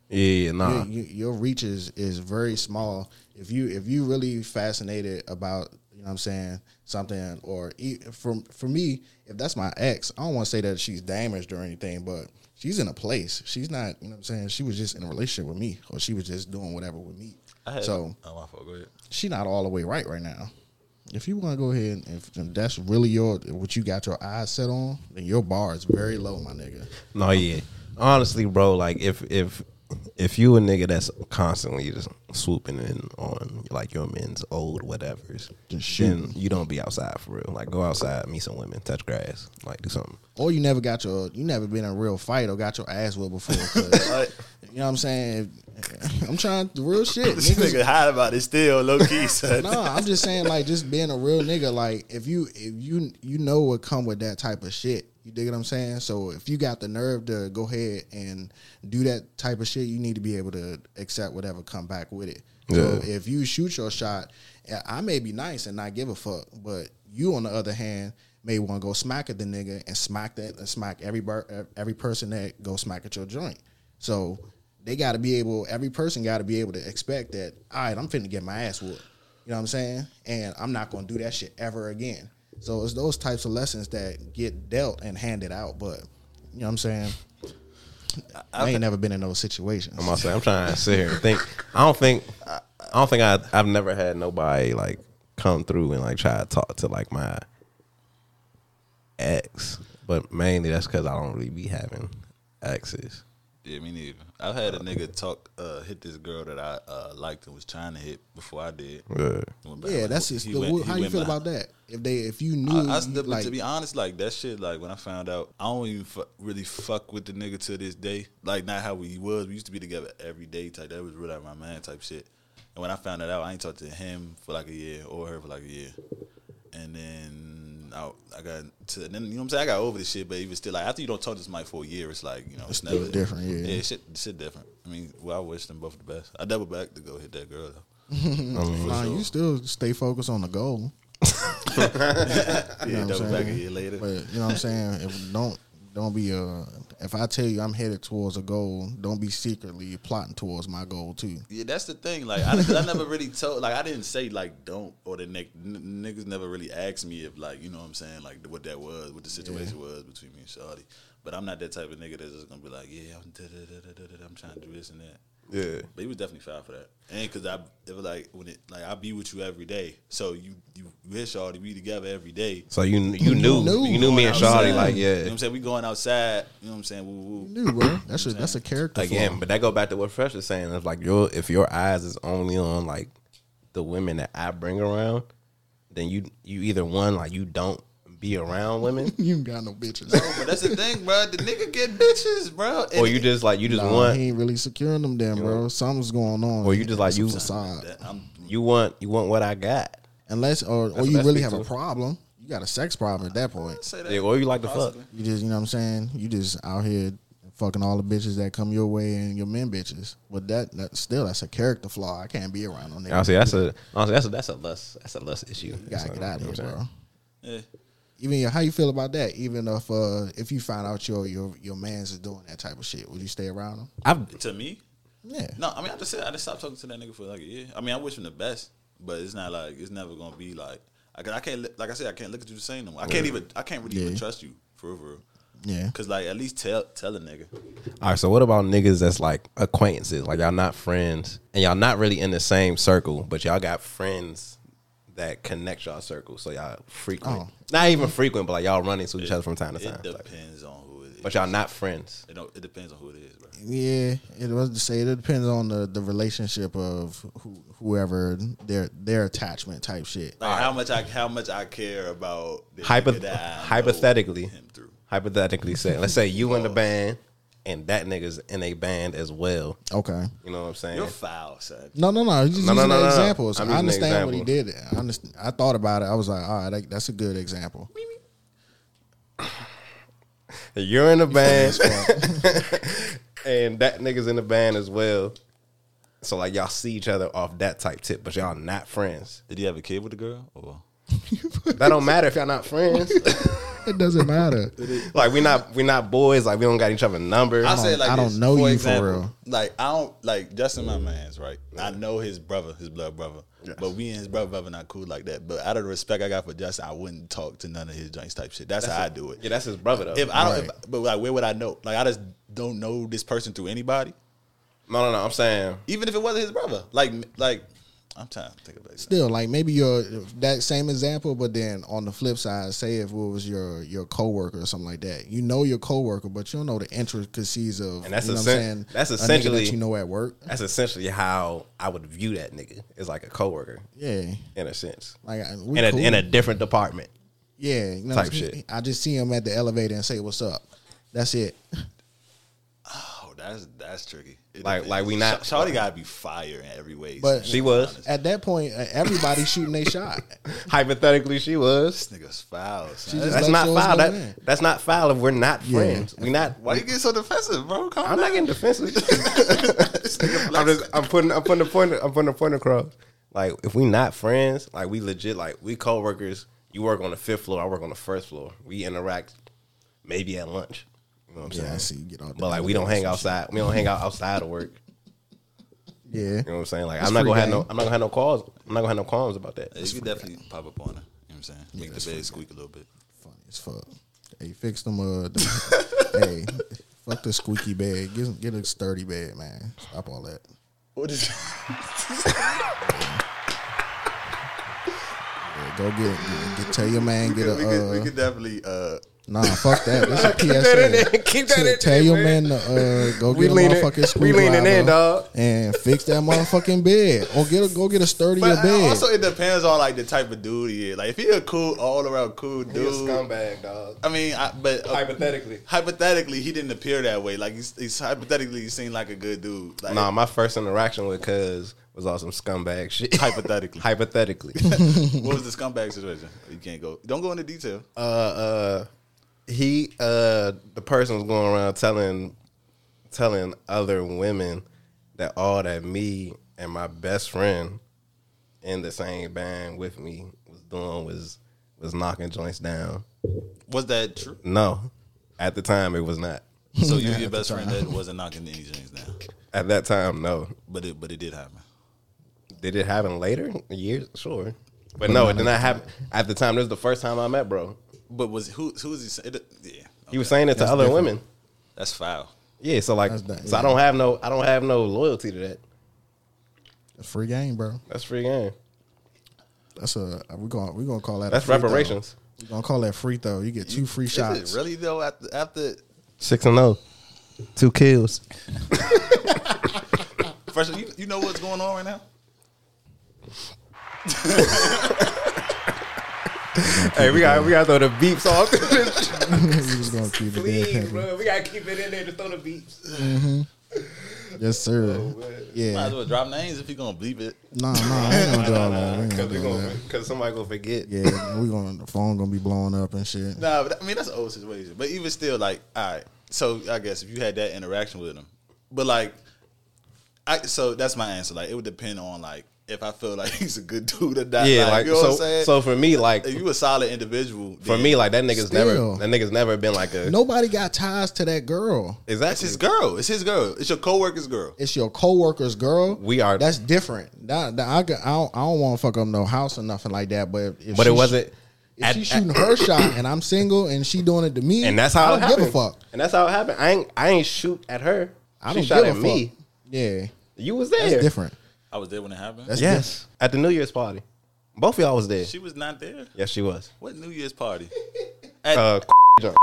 Yeah, yeah, nah. Your, your, your reach is, is very small. If you if you really fascinated about you know what I'm saying something or e- for for me if that's my ex I don't want to say that she's damaged or anything but she's in a place she's not you know what I'm saying she was just in a relationship with me or she was just doing whatever with me I had so oh my fault, go ahead. she not all the way right right now. If you want to go ahead and if that's really your what you got your eyes set on, then your bar is very low, my nigga. No, yeah. Honestly, bro, like if if if you a nigga that's constantly just swooping in on like your men's old whatever's, Just then you don't be outside for real. Like go outside, meet some women, touch grass, like do something. Or you never got your you never been in a real fight or got your ass whipped before. 'cause, you know what I'm saying? I'm trying the real shit. This Niggas- nigga high about it still, low key, son. no, I'm just saying like just being a real nigga. Like if you if you you know what come with that type of shit. You dig what I'm saying? So if you got the nerve to go ahead and do that type of shit, you need to be able to accept whatever come back with it. So Yeah. if you shoot your shot, I may be nice and not give a fuck, but you on the other hand may want to go smack at the nigga and smack that and smack every bar, every person that go smack at your joint. So they got to be able. Every person got to be able to expect that. All right, I'm finna get my ass whooped. You know what I'm saying? And I'm not gonna do that shit ever again. So it's those types of lessons that get dealt and handed out. But you know what I'm saying? I ain't never been in those situations. I'm say I'm trying to sit here and think. I don't think I don't think I I've never had nobody like come through and like try to talk to like my ex, but mainly that's because I don't really be having exes. Yeah, me neither. I've had a nigga talk, uh, hit this girl that I uh, liked and was trying to hit before I did. Yeah. Yeah, like, that's he just. went- how you feel behind- about that? If they, if you knew, I, I still, like, to be honest, like that shit. Like when I found out, I don't even fu- really fuck with the nigga to this day. Like not how we was. We used to be together every day. Type that was really my man type shit. And when I found that out, I ain't talked to him for like a year or her for like a year. And then I, I got to, and then you know what I'm saying. I got over this shit, but even still, like after you don't talk to somebody for a year, it's like you know, it's, It's never different, yeah. yeah, shit, shit different. I mean, well, I wish them both the best. I double back to go hit that girl though. I mean, nah, you still stay focused on the goal. Yeah, what I'm double back a year later. But you know what I'm saying? If don't don't be uh if I tell you I'm headed towards a goal, don't be secretly plotting towards my goal too. Yeah, that's the thing. Like, I, I never really told. Like, I didn't say like don't or the n- niggas never really asked me if like you know what I'm saying like what that was, what the situation was between me and Shawty. But I'm not that type of nigga that's just gonna be like, yeah, I'm, trying to do this and that. yeah. But he was definitely foul for that, and because I it was like when it like I be with you every day, so you you you hit Shawty, we together every day. So you you knew knew. you knew me and Going outside, Shawty like You know what yeah. I'm saying? We going outside. You know what I'm saying? Woo woo. New, bro. That's a that's a character Again, flaw. but that go back to what Fresh is saying. It's like your if your eyes is only on like the women that I bring around, then you you either one like you don't be around women, you ain't got no bitches. But that's the thing, bro. The nigga get bitches, bro. or you just like you just Nah, want he ain't really securing them damn, bro. Something's going on. Or you just like you- facade. you want you want what I got. Unless or, or you really speak have a problem. You got a sex problem at that point. say that. Yeah, or you like to fuck. You just you know what I'm saying? You just out here fucking all the bitches that come your way and your men bitches. But that that still that's a character flaw. I can't be around on nigga. Honestly, that's a honestly that's a that's a less that's a less issue. You gotta get out of here, bro. Yeah. Even your- how you feel about that? Even if uh if you find out your your your man's is doing that type of shit, would you stay around him? I've To me, Yeah. no. I mean, I just said I just stopped talking to that nigga for like a year. I mean, I wish him the best, but it's not like it's never gonna be like I, can, I can't like I said I can't look at you the same no more. I can't even I can't really even trust you for real, for real. Yeah. Cause like at least tell tell a nigga. all right. So what about niggas that's like acquaintances, like y'all not friends, and y'all not really in the same circle, but y'all got friends that connect y'all circle, so y'all frequent, Oh. not even frequent, but like y'all running into each other from time to It time. Like, depends on who it is. but y'all not friends. It, don't, it depends on who it is, bro. Yeah, it was to say it depends on the, the relationship of who, whoever their their attachment type shit. Like how much I how much I care about the Hypo- that I know hypothetically. him through. Hypothetically say, let's say you in the band and that nigga's in a band as well. Okay. You know what I'm saying? You're foul, son. No, no, no. He's just No, no, using no, the no, no. examples. I'm I using the understand what he did. I understand. I thought about it. I was like, all right, that, that's a good example. You're in the band and that nigga's in the band as well. So like y'all see each other off that type tip, but y'all not friends. Did he have a kid with the girl? Or That don't matter if y'all not friends. It doesn't matter. like we not we not boys. Like we don't got each other numbers. I don't- like I don't this. know for you for example, real. Like I don't like Justin, my man's right. I know his brother, his blood brother, but we and his brother brother not cool like that. But out of the respect I got for Justin, I wouldn't talk to none of his joints type shit. That's, how I do it. yeah, that's his brother though. If I don't, Right. if, but like, where would I know? Like, I just don't know this person through anybody, no, no, no. I'm saying even if it wasn't his brother. Like, like I'm trying to think about it. Still, like maybe your that same example, but then on the flip side, say if it was your your coworker or something like that. You know your coworker, but you don't know the intricacies of And that's you know essen- what I'm saying. that's a nigga essentially- that you know at work. that's essentially how I would view that nigga. Is like a coworker Yeah, in a sense, like we in a cool. in a different department. yeah, you know, type what I'm saying? shit. I just see him at the elevator and say, "What's up?" That's it. That's that's tricky. It Like- depends. like we not- Sh- Shawty gotta be fire in every way. But- She was At that point, uh, Everybody shooting their shot. hypothetically she was. this nigga's foul. Son. She just- That's not you know what's foul. That, that's not foul if we're not Yeah. friends. We not. Why you get so defensive, bro? Calm I'm not getting defensive. I'm just I'm putting I'm putting the point I'm putting the point across. Like if we not friends, like we legit like we co-workers. You work on the fifth floor, I work on the first floor. We interact maybe at lunch. You know what I'm Yeah, I saying? see. You get out. But like we don't hang outside. We don't hang out outside of work. Yeah, You know what I'm saying? Like It's I'm not gonna have no I'm not gonna have no calls. I'm not gonna have no qualms about that. Yeah, you could definitely pop up on her. You know what I'm saying? Make that's the bed free squeak a little bit. funny as fuck. Hey, fix them. Uh, the, hey, fuck the squeaky bed. Get get a sturdy bed, man. Stop all that. What is? Yeah, go get, get, get tell your man get a. we, could, we Uh, could definitely. Uh, nah, fuck that. This is a Keep that in there. PSA. Keep that in Tell- Tell there, your man. man to uh, go We get a leaning- motherfucking we screwdriver leaning in, dog. and fix that motherfucking bed, or get a go get a sturdier but bed. also, it depends on like the type of dude he is. Like if he a cool, all around cool dude. He's a scumbag, dog. I mean, I, but uh, Hypothetically. hypothetically, he didn't appear that way. Like he's, he's hypothetically, he seemed like a good dude. Like, Nah, my first interaction with Cuz was all some scumbag shit. hypothetically. Hypothetically. what was the scumbag situation? You can't go. Don't go into detail. uh uh he uh the person was going around telling telling other women that all that me and my best friend in the same band with me was doing was was knocking joints down. Was that true? No. At the time it was not. So you your best friend that wasn't knocking any joints down, At that time, no. but it but it did happen. Did it happen later? Years? Sure. But no, it did not happen at the time. This is the first time I met bro. But was who who was he? Saying? It, yeah, He was saying it to That's other different. women. that's foul. Yeah, so like, That's that- so I don't have no, I don't have no loyalty to that. It's free game, bro. That's free game. That's a uh, we're gonna we're gonna call that. That's a free reparations. Throw. We gonna call that free throw. You get two free Is shots. it really though? After after Six and zero, two kills. first, you, you know what's going on right now. hey, we got we got to throw the beeps off. we just gonna keep it there, Please, pimping. bro, we got to keep it in there to throw the beeps. Mm-hmm. Yes, sir. Oh, Might as yeah. well drop names if you're gonna bleep it. Nah, nah, I ain't gonna do all that. We ain't Because gonna do that. because somebody gonna forget. Yeah, we gonna the phone gonna be blowing up and shit. Nah, but I mean that's an old situation. But even still, like, all right. So I guess if you had that interaction with him, but like, I so that's my answer. Like, it would depend on like if I feel like he's a good dude or not. Yeah, like you know what I'm so. saying. So for me, like if you a solid individual, for me, like that nigga's Still. never that nigga's never been like a. Nobody got ties to that girl. Is that his girl. It's his girl. It's your coworker's girl. It's your coworker's girl. We are- That's different. That, that- I, I don't, I don't want to fuck up no house or nothing like that. But if But it wasn't. If at- she shooting her shot and I'm single and she doing it to me, And that's how I it don't happened. give a fuck. And that's how it happened. I ain't I ain't shoot at her. I she don't shot give at a me. fuck. Yeah, You was there. that's different. I was there when it happened. That's Yes, at the New Year's party. Both of y'all was there. she was not there. Yes, she was. What New Year's party? At, Uh, John.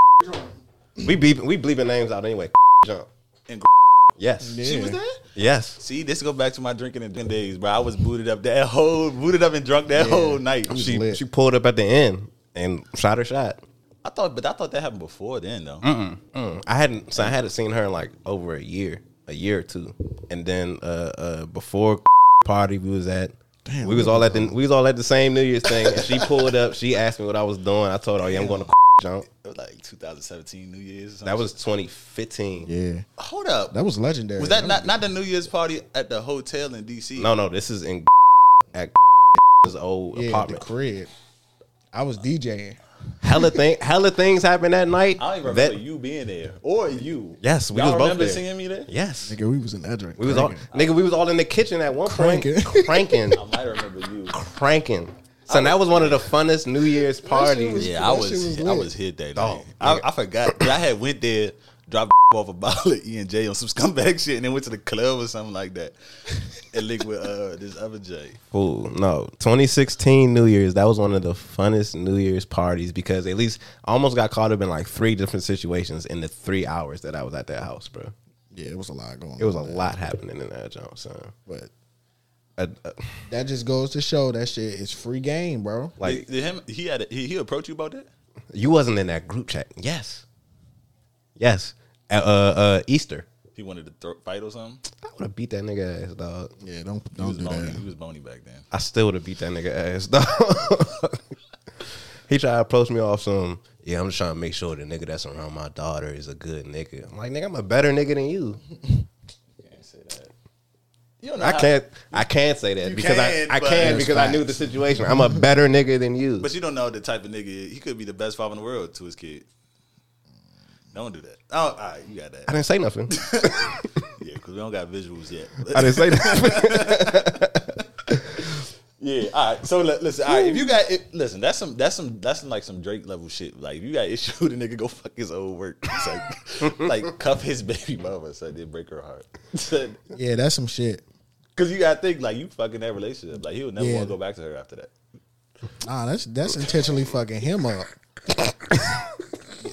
We bleep, we bleeping names out anyway. Jump. And Yes. she was there. Yes. See, this go back to my drinking and days, bro. I was booted up that whole, booted up and drunk that whole night. She lit. she pulled up at the end and shot her shot. I thought, but I thought that happened before then, though. Mm, I hadn't so I hadn't seen her in like over a year, a year or two, and then uh, uh, before party we was at. Damn, we was all at the we was all at the same New Year's thing, and she pulled up. She asked me what I was doing. I told her, "Oh yeah, I'm going to jump." It was like 2017 New Year's. That was 2015. Yeah, hold up. that was legendary. was that not not the New Year's party at the hotel in DC? No, no, this is in at his old yeah, the apartment. crib? I was DJing. Hella thing, hella things happened that night. I don't even That- remember you being there or you. Yes, we Y'all was both remember there. seeing me there? Yes, Nigga, we was in that drink. we was all nigga. We was all in the kitchen at one Cranking. point, cranking, I might remember you. cranking. So that was one of the funnest New Year's parties. was- Yeah, I was, shit was I was hit that Dog, night. I, nigga. I forgot. 'cause I had went there, dropped off a bottle of E and J on some scumbag shit, and then went to the club or something like that, and linked with uh, this other J. Fool, no. 2016 New Year's, that was one of the funnest New Year's parties because at least I almost got caught up in like three different situations in the three hours that I was at that house, bro. Yeah, it was a lot going. On. It was a on there. lot happening in that jump, son. but Uh, uh, that just goes to show that shit is free game, bro. like did, did him he had a, he, he approach you about that? you wasn't in that group chat. Yes, yes. Uh, uh, uh, Easter, He wanted to throw, fight or something. I would have beat that nigga ass, dog. Yeah, don't He don't was do bony. that. He was bony back then. I still would have beat that nigga ass, dog. he tried to approach me off some. Yeah, I'm just trying to make sure the nigga that's around my daughter is a good nigga. I'm like, nigga, I'm a better nigga than you. Can't say that. You don't know I can't. I can't say that because can, I, I can That's because I knew the situation. I'm a better nigga than you. But you don't know the type of nigga. He could be the best father in the world to his kid. Don't do that. Oh, all right, you got that. I didn't say nothing. Yeah, because we don't got visuals yet. I didn't say nothing. Yeah, all right. So li- listen, all right. If you got it, listen, that's some that's some that's some like some Drake level shit. Like if you got issue with a nigga, go fuck his old work. It's like like cuff his baby mama, so they break her heart. Yeah, that's some shit. Because you gotta think like you fucking that relationship. Like he would never Yeah. want to go back to her after that. Ah, that's that's intentionally fucking him up.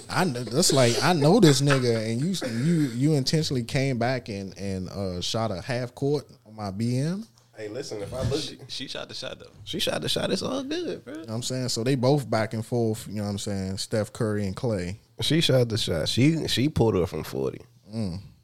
I know that's like I know this nigga, and you you you intentionally came back and and uh, shot a half court on my BM. hey, listen, if I look, She, she shot the shot though. she shot the shot. It's all good, bro. You know what I'm saying? So they both back and forth, you know what I'm saying? Steph Curry and Klay. She shot the shot. She she pulled her from forty.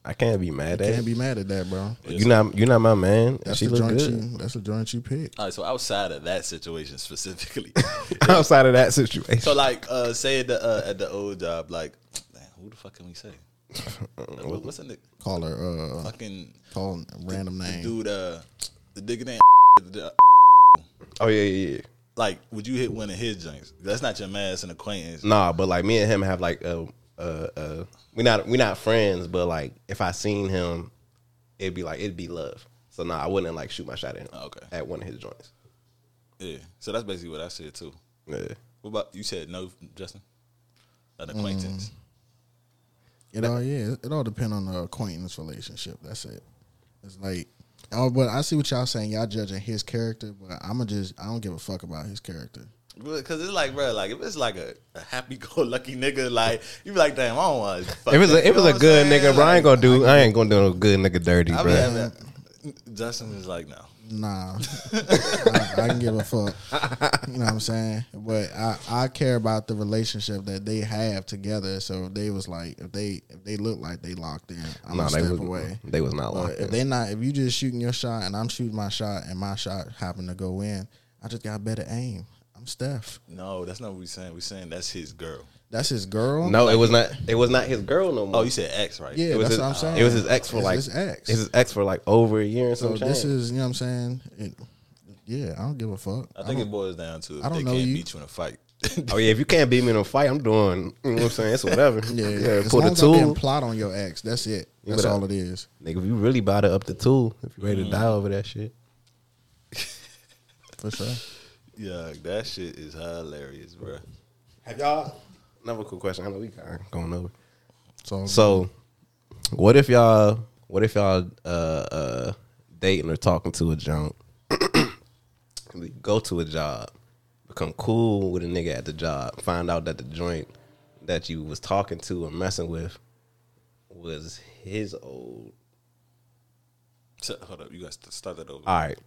I can't be mad at. Can't it. be mad at that, bro. You not you not my man. That's she the look joint good. you that's the joint you picked. All right, so outside of that situation specifically, Outside of that situation, so like uh say at the uh, at the old job, like damn, who the fuck can we say? Like, what- what's the nigga? Call her uh fucking call a random name. dude? Uh, the nigga name. the- oh yeah, yeah, yeah. Like, would you hit one of his joints? That's not your man, it's an acquaintance. Nah, but like me and him have like a uh uh we not we not friends, but like if I seen him, it'd be like it'd be love. So nah, I wouldn't like shoot my shot at him. Oh, okay. At one of his joints. Yeah, so that's basically what I said too. Yeah. What about you? Said no, Justin. An acquaintance. It all yeah, it all depend on the acquaintance relationship. That's it. It's like oh, but I see what y'all saying. Y'all judging his character, but I'ma just I don't give a fuck about his character. Because it's like, bro, like if it's like a, a happy-go-lucky nigga, like you be like, damn, I don't want. If it's a if it's a good nigga, bro, I ain't gonna do I ain't gonna do no good nigga dirty, I bro. be having, Justin is like, no. Nah, I, I can give a fuck. You know what I'm saying? But I, I care about the relationship that they have together. So if they was like, if they if they look like they locked in, I'm Nah, gonna they step was away. they was not But locked if in. they not, if you just shooting your shot and I'm shooting my shot and my shot happen to go in, I just got better aim. I'm Steph. No, that's not what we're saying. We're saying that's his girl. That's his girl. No, it was not it was not his girl no more. Oh, you said ex, right? Yeah, it was that's his, what I'm saying. It was his ex for It's like his ex. It's his ex for like over a year and So some this change. is, you know what I'm saying? It, yeah, I don't give a fuck. I think it boils down to if I don't they know can't you. beat you in a fight. Oh yeah, if you can't beat me in a fight, I'm doing. You know what I'm saying? It's whatever. Yeah, yeah. as Pull long the as I didn't tool, plot on your ex. That's it. That's but I- all it is. nigga. If you really about to up the tool, if you ready to mm-hmm. die over that shit, For sure. Yeah, that shit is hilarious, bro. have y'all? Another cool question. I know we kind of going over. So, So, what if y'all? What if y'all uh uh dating or talking to a junk? go to a job, become cool with a nigga at the job, find out that the joint that you was talking to or messing with was his old. So, hold up, you guys to start that over. All right.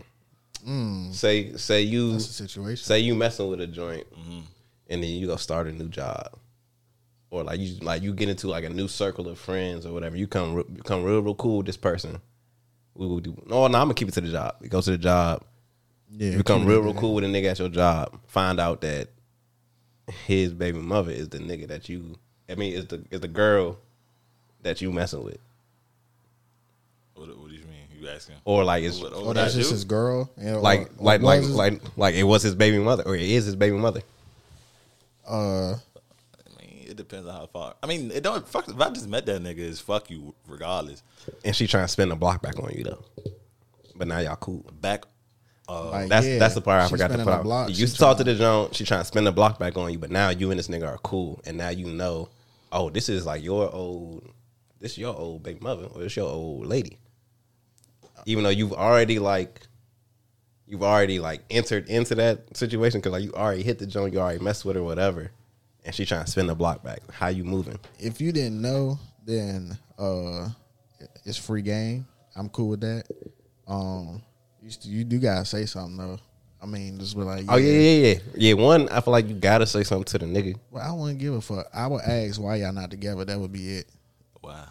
Say say you That's the situation. say you messing with a joint, Mm-hmm. and then you go start a new job, or like you like you get into like a new circle of friends or whatever. You come become real real cool with this person. We will do. No, no, I'm gonna keep it to the job. You go to the job. yeah, You become real real cool with a nigga at your job. Find out that his baby mother is the nigga that you. I mean, is the is the girl that you messing with, What, what do you asking? or like it's What- Oh, that's just his girl. And, or- like or like like was his- like like it was his baby mother, or it is his baby mother. Uh, I mean, it depends on how far. I mean, it don't fuck. If I just met that nigga, it's fuck you regardless. and she trying to spin the block back on you though. But now y'all cool. Back. Uh, like, That's yeah, that's the part I she forgot to spinning put the out. block, you she used to talk to the joint, she trying to spin the block back on you, but now you and this nigga are cool, and now you know, oh, this is like your old, this your old baby mother, or this your old lady. Even though you've already like, you've already like entered into that situation because like you already hit the joint, you already messed with her, whatever, and she trying to spin the block back. How you moving? if you didn't know, then uh, it's free game. I'm cool with that. Um, you, st- you do gotta say something though. I mean, just be like, Oh yeah, yeah, yeah, yeah. One, I feel like you gotta say something to the nigga. Well, I wouldn't give a fuck. I would ask why y'all not together. That would be it. wow.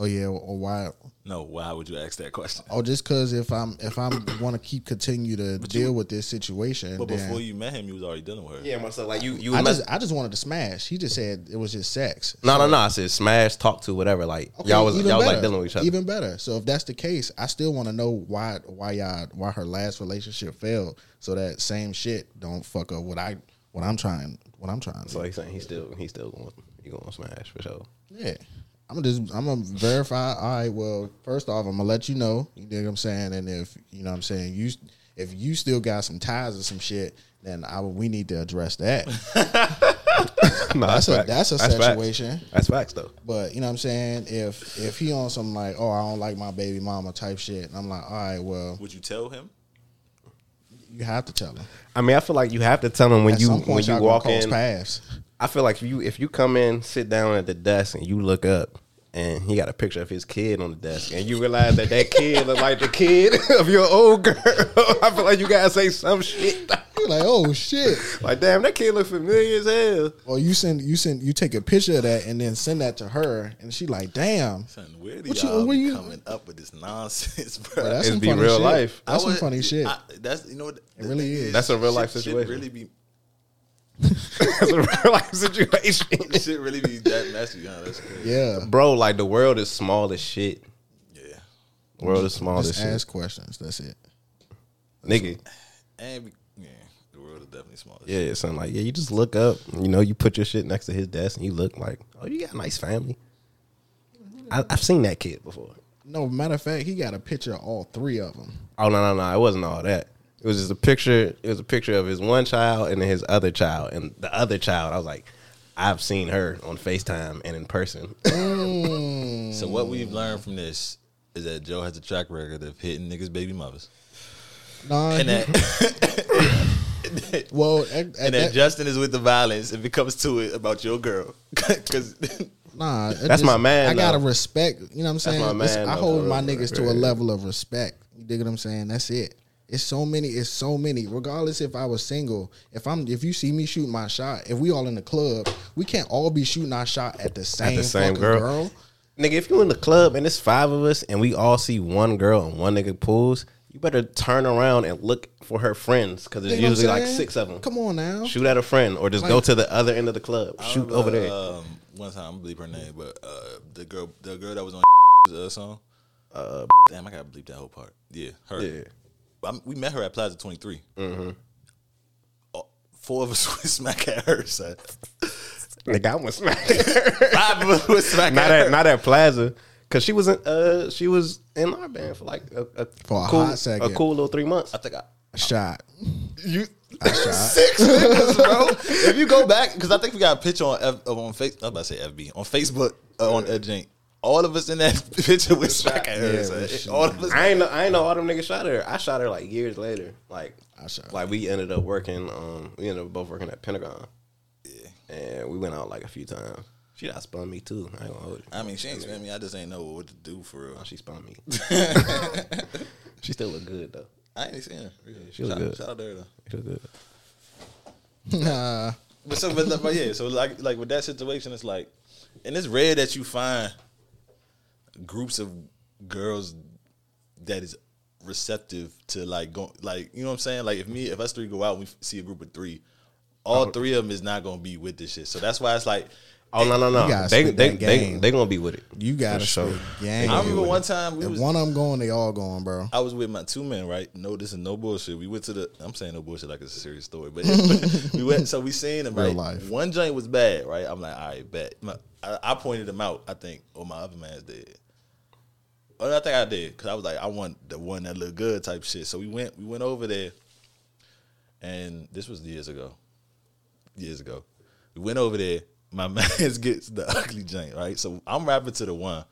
Oh yeah, or why? No, why would you ask that question? Oh, just because if I'm if I'm want to keep continue to deal with this situation, But then before you met him, you was already dealing with her. Yeah, so like you, you. I just I just wanted to smash. He just said it was just sex. No, So- no, no. I said smash, talk to, whatever. Like Okay, y'all was y'all was like dealing with each other. Even better. So if that's the case, I still want to know why why y'all why her last relationship failed. So that same shit don't fuck up what I what I'm trying what I'm trying to. so he's saying he's still he's still going he going to smash for sure. Yeah. I'm gonna just I'm gonna verify. All right. Well, first off, I'm gonna let you know. You dig what I'm saying? And if you know what I'm saying, you if you still got some ties or some shit, then I we need to address that. no, That's a facts. that's a facts. situation. That's facts though. But you know what I'm saying? If if he on some like, oh, I don't like my baby mama type shit, and I'm like, all right, well, Would you tell him? you have to tell him. I mean, I feel like you have to tell him when At you some when point, you y'all gonna walk cross in. paths. I feel like if you if you come in, sit down at the desk, and you look up. And he got a picture of his kid on the desk, and you realize that that kid look like the kid of your old girl. I feel like you gotta say some shit. You're like, oh shit. like, damn, that kid look familiar as hell. Or you send you send you take a picture of that and then send that to her, and she like, damn. Son, where do What you- y'all where you- coming up with this nonsense, bro? Bro, that's It's some be funny real shit. life. That's I some would- funny shit. I, that's you know what the really is. That's a real life situation. Really be That's a real life situation. shit really be that messy, huh? That's crazy. yeah. Bro, like the world is small as shit. Yeah. The world is small as Just shit. ask questions. That's it. Nigga. And be, yeah, the world is definitely small. Yeah, yeah, something like yeah, you just look up, you know, you put your shit next to his desk and you look like, oh, you got a nice family. I, I've seen that kid before. No, matter of fact, he got a picture of all three of them. Oh no, no, no, it wasn't all that. It was just a picture. It was a picture of his one child and then his other child, and the other child. I was like, I've seen her on Facetime and in person. Mm. So what we've learned from this is that Joe has a track record of hitting niggas' baby mothers, Nah, and he- that well, at, at and that that, Justin is with the violence if it comes to it about your girl, because nah, it That's my man, I gotta respect. You know what I'm saying? my It's- man, I hold for my real, niggas for to a level of respect. You dig what I'm saying? That's it. It's so many. It's so many. Regardless if I was single, if I'm, if you see me shoot my shot, if we all in the club, we can't all be shooting our shot at the same, same girl. girl. Nigga, if you in the club and it's five of us and we all see one girl and one nigga pulls, you better turn around and look for her friends because there's Dig what I'm usually like six of them. Come on now. Shoot at a friend or just go to the other end of the club. Shoot over there. Um, one time, I believe her name, but uh, the girl, the girl that was on uh, song. Uh, damn, I gotta bleep that whole part. Yeah, her. Yeah. I'm, we met her at Plaza 23. Mm-hmm. four of us would smack at her, son. Nigga, I was smack. Five of us would smack not at at her. not at Plaza. Cause she was in uh she was in our band for like a, a For a cool hot second. a cool little three months. I think I. A shot. You I shot. six niggas, bro. If you go back, because I think we got a picture on F, uh, on face. I was about to say FB on Facebook uh, on Ed Jink. All of us in that picture with smack at her. Yeah, son. we all of us. I ain't know I ain't know all them niggas shot her. I shot her like years later. Like I shot her. like we ended up working um we ended up both working at Pentagon. Yeah. and we went out like a few times. She got spun me too. I ain't gonna hold it. I mean, she ain't spend me. I just ain't know what to do for real. Oh, she spun me. she still look good though. I ain't seen her. she look shout, good. Shout out to her though. She look good. Nah. But so, but, but yeah, so like like with that situation, it's like, and it's rare that you find groups of girls that is receptive to like go like you know what I'm saying. Like if me if us three go out, and we see a group of three, all oh. three of them is not gonna be with this shit. So that's why it's like. Oh no no no! You They they they they gonna be with it. You gotta show. sure. spit game. I remember one time we If was one of them going, they all going, bro. I was with my two men, right? No, this is no bullshit. We went to the. I'm saying no bullshit like it's a serious story, but we went. So we seen them. Real Right? life. One joint was bad, right? I'm like, all right, bet. My, I, I pointed him out. I think, or my other man's did. Or I think I did because I was like, I want the one that look good type shit. So we went. We went over there, and this was years ago. Years ago, we went over there. My man's gets the ugly joint, right? So I'm rapping to the one.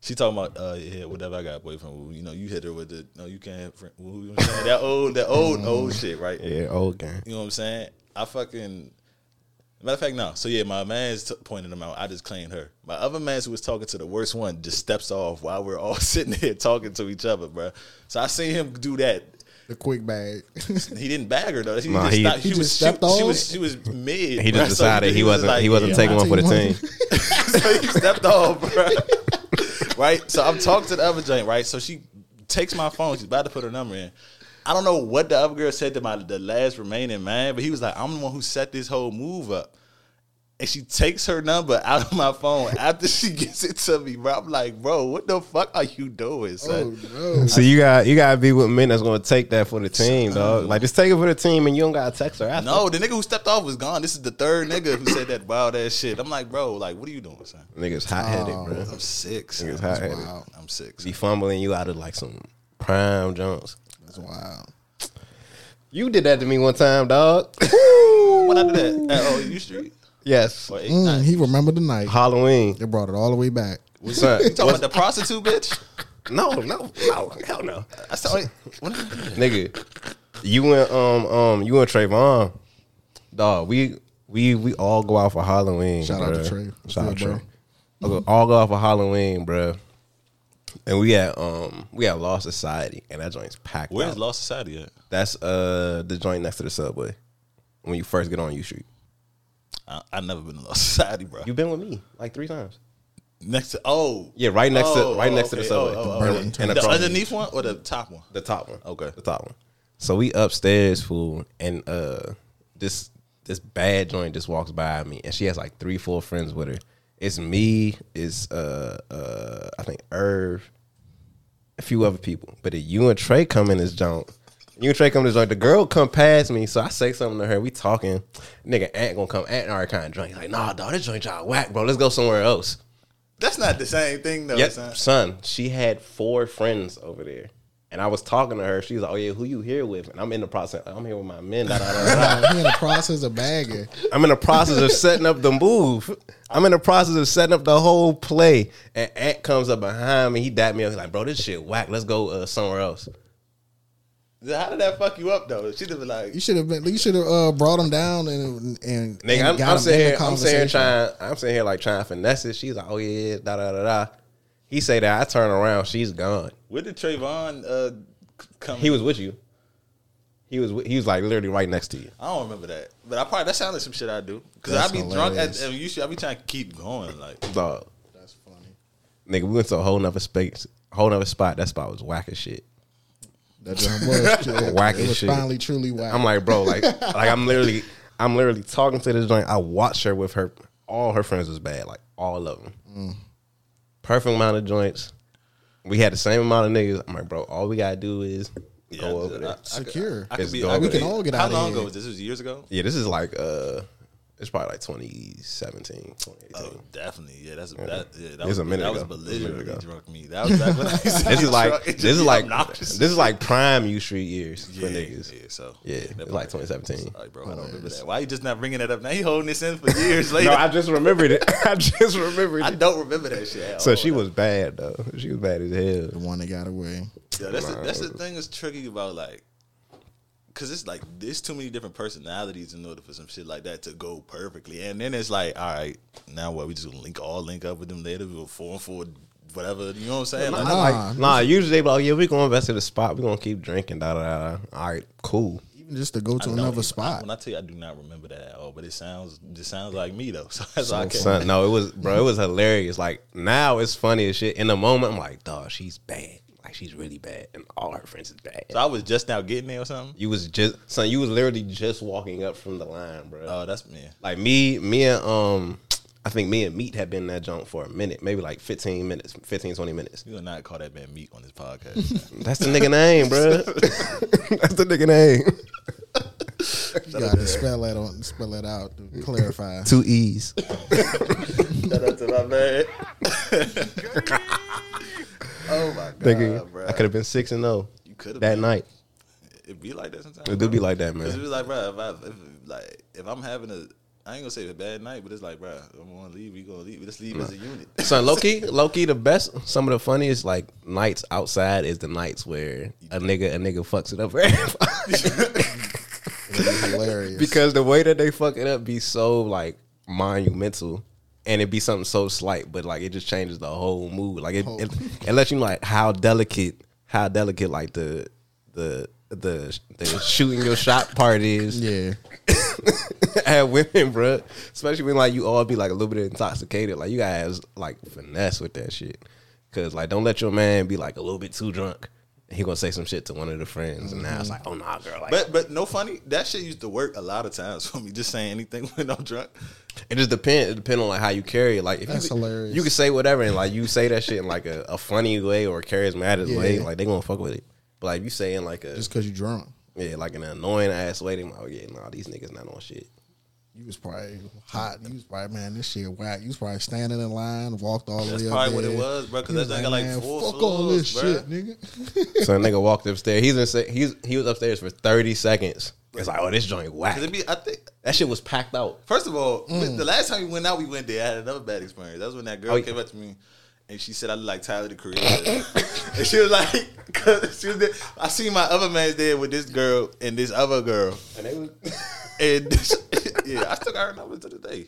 She talking about uh yeah whatever I got boyfriend well, you know you hit her with the no you can't fr- well, you know what I'm saying? that old that old old shit right Yeah, old game. you know what I'm saying I fucking matter of fact no so yeah my man's t- pointed them out I just claimed her my other man who was talking to the worst one just steps off while we're all sitting here talking to each other bro so I seen him do that The quick bag. he didn't bag her though he Nah, just he- stopped. He she just was she, stepped she off? was she was mid He bruh. just So decided he was wasn't like, he wasn't yeah, taking one for the I'll team. so he stepped off, bro. right? So I'm talking to the other joint, right? So she takes my phone. She's about to put her number in. I don't know what the other girl said to my the last remaining man, but he was like, "I'm the one who set this whole move up." And she takes her number out of my phone after she gets it to me, bro. I'm like, bro, what the fuck are you doing, oh son? no. So you got you gotta be with men that's gonna take that for the team, uh, dog. Like just take it for the team, and you don't gotta text her after. No, the nigga who stepped off was gone. This is the third nigga who said that wild ass shit. I'm like, bro, like, what are you doing, son? niggas hot headed, Oh. bro. I'm six. Niggas hot headed. Wow. I'm six. son. Be fumbling you out of like some prime jumps. That's wild. You did that to me one time, dog. When I did that, at oh, U Street yes, or eight Mm, nine. he remembered the night. Halloween. They brought it all the way back. Son, You talking about the prostitute bitch? no, no, no, hell no, I saw it. What? nigga. You and um um you and Trayvon, dog. We we we all go out for Halloween. Shout out to bruh. Trey. Shout out bro. Trey. All go- All go out for Halloween, bro. And we at um we at Lost Society, and that joint's packed. Where's out. Lost Society at? That's uh the joint next to the subway when you first get on U Street. I, I never been to Lost Society, bro. You've been with me like three times. next to oh Yeah, right next Oh, to right oh, next to the subway. Oh, oh, Burlington. okay. And the underneath one or the top one? The top one. Okay. The top one. So we upstairs, fool, and uh this this bad joint just walks by me and she has like three, four friends with her. It's me, it's uh uh I think Irv, a few other people. But then you and Trey come in this joint. You and Trey come in this joint. The girl come past me, so I say something to her. We talking. Nigga Ant gonna come. Ant already kind of drunk. He's like, nah, dog, this joint y'all whack, bro. Let's go somewhere else. That's not the same thing though. Yep, son. son. She had four friends over there. And I was talking to her. She was like, "Oh yeah, who you here with?" And I'm in the process. I'm here with my men. Da, da, da, he in the process of bagging. I'm in the process of setting up the move. I'm in the process of setting up the whole play. And Ant comes up behind me. He dapped me up. He's like, "Bro, this shit whack. Let's go uh, somewhere else." How did that fuck you up though? She'd have been like, You should have been. You should have uh, brought him down and and, Nigga, and I'm, got I'm him sitting in here. I'm sitting here trying. I'm sitting here like trying to finesse it. She's like, "Oh yeah, da da da da." He say that. I turn around. She's gone. where did Trayvon uh, come? He was with you. He was. He was like literally right next to you. I don't remember that, but I probably that sounded like some shit I do because I That's be drunk at, hilarious. you should I be trying to keep going like. Dog. That's funny. Nigga, we went to a whole nother space, A whole nother spot. That spot was whack as shit. That joint was shit. Whack It as shit. finally truly whack. I'm like, bro, like, like I'm literally, I'm literally talking to this joint. I watched her with her, all her friends was bad, like all of them. Mm. Perfect amount of joints. We had the same amount of niggas. I'm like, bro, all we gotta do is Yeah, go over I- there. I Secure. I could It's be. go I could be- We can all get How out of long here. ago was this? This was years ago. yeah, this is like, uh, it's probably like 2017, 2018. Oh, definitely. Yeah, that's that. Yeah, that It's was a minute That ago. was It's a minute belligerently ago. drunk me. That was back when I used to This is like, this is like, obnoxious. this is like prime U Street years for niggas. Yeah, so Yeah, that it's like 2017. Sorry, bro. I don't remember that. Why you just not bringing that up now? you holding this in for years later. No, I just remembered it. I just remembered it. I don't remember that shit. So she was bad though. She was bad as hell. the one that got away. Yeah, that's the, that's the thing that's tricky about like Cause it's like there's too many different personalities in order for some shit like that to go perfectly. And then it's like, all right, now what? We just gonna link all link up with them later. We go four and four, whatever. You know what I'm saying? Like, Nah. Like, nah, usually they be like, yeah, we gonna invest in the spot. We gonna keep drinking. Da da da. All right, cool. Even just to go to I another even- spot. When I tell you, I do not remember that at all. But it sounds, it sounds like me though. So that's So, I can't. son, no, it was, bro. It was hilarious. Like now, it's funny as shit. In the moment, I'm like, dog, she's bad. Like she's really bad, and all her friends is bad. So I was just now getting there or something. You was just, son. You was literally just walking up from the line, bro. Oh, that's me. like me, me and um, I think me and Meat had been in that junk for a minute, maybe like 15 minutes, 15, 20 minutes. You will not call that man meat on this podcast. That's the nigga name, bro. That's the nigga name. You got to spell that on, spell that out to clarify. Two E's. Shout out to my man. oh my god, Nigga, bro. I could have been six and zero You could have that been. night. It be like that sometimes. It do be like that, Cause it man. was like, bro, if I if, like if I'm having a, I ain't gonna say a bad night, but it's like, bro, I'm gonna leave. We gonna leave. Let's leave as a unit. Son, low key, low key, the best, some of the funniest like nights outside is the nights where a nigga, a nigga fucks it up for everybody. Hilarious. because the way that they fuck it up be so like monumental, and it be something so slight, but like it just changes the whole mood. Like it, it, it lets you know like how delicate, how delicate like the the the the shooting your shot part is. yeah, at women, bro. Especially when like you all be like a little bit intoxicated. Like you guys like finesse with that shit. Cause like don't let your man be like a little bit too drunk. And he gonna say some shit to one of the friends, and now it's mm-hmm. like, oh nah, girl. Like But but no funny. That shit used to work a lot of times for me. Just saying anything when I'm drunk. it just depends. It depends on like how you carry it. Like if That's you, hilarious. you can say whatever, and like you say that shit in like a, a funny way or a charismatic Yeah. way, like they gonna fuck with it. But like if you say in like a just because you drunk, yeah, like an annoying ass way, they like, oh yeah, nah, these niggas not on shit. You was probably hot. You was probably man, this shit whack. You was probably standing in line, walked all the way up That's probably what it was, bro. Because You that was thing like man, four fuck all this bro. shit, nigga. So a nigga walked upstairs. He's in, he's he was upstairs for thirty seconds. It's like, oh, this joint whack. 'Cause it be, I think. That shit was packed out. First of all, Mm. the last time we went out, we went there. I had another bad experience. That was when that girl Oh, yeah. came up to me and she said I look like Tyler the Creator, and she was like, cause she was there. I seen my other man's there with this girl and this other girl, And they was, and yeah, I still got her number to the day.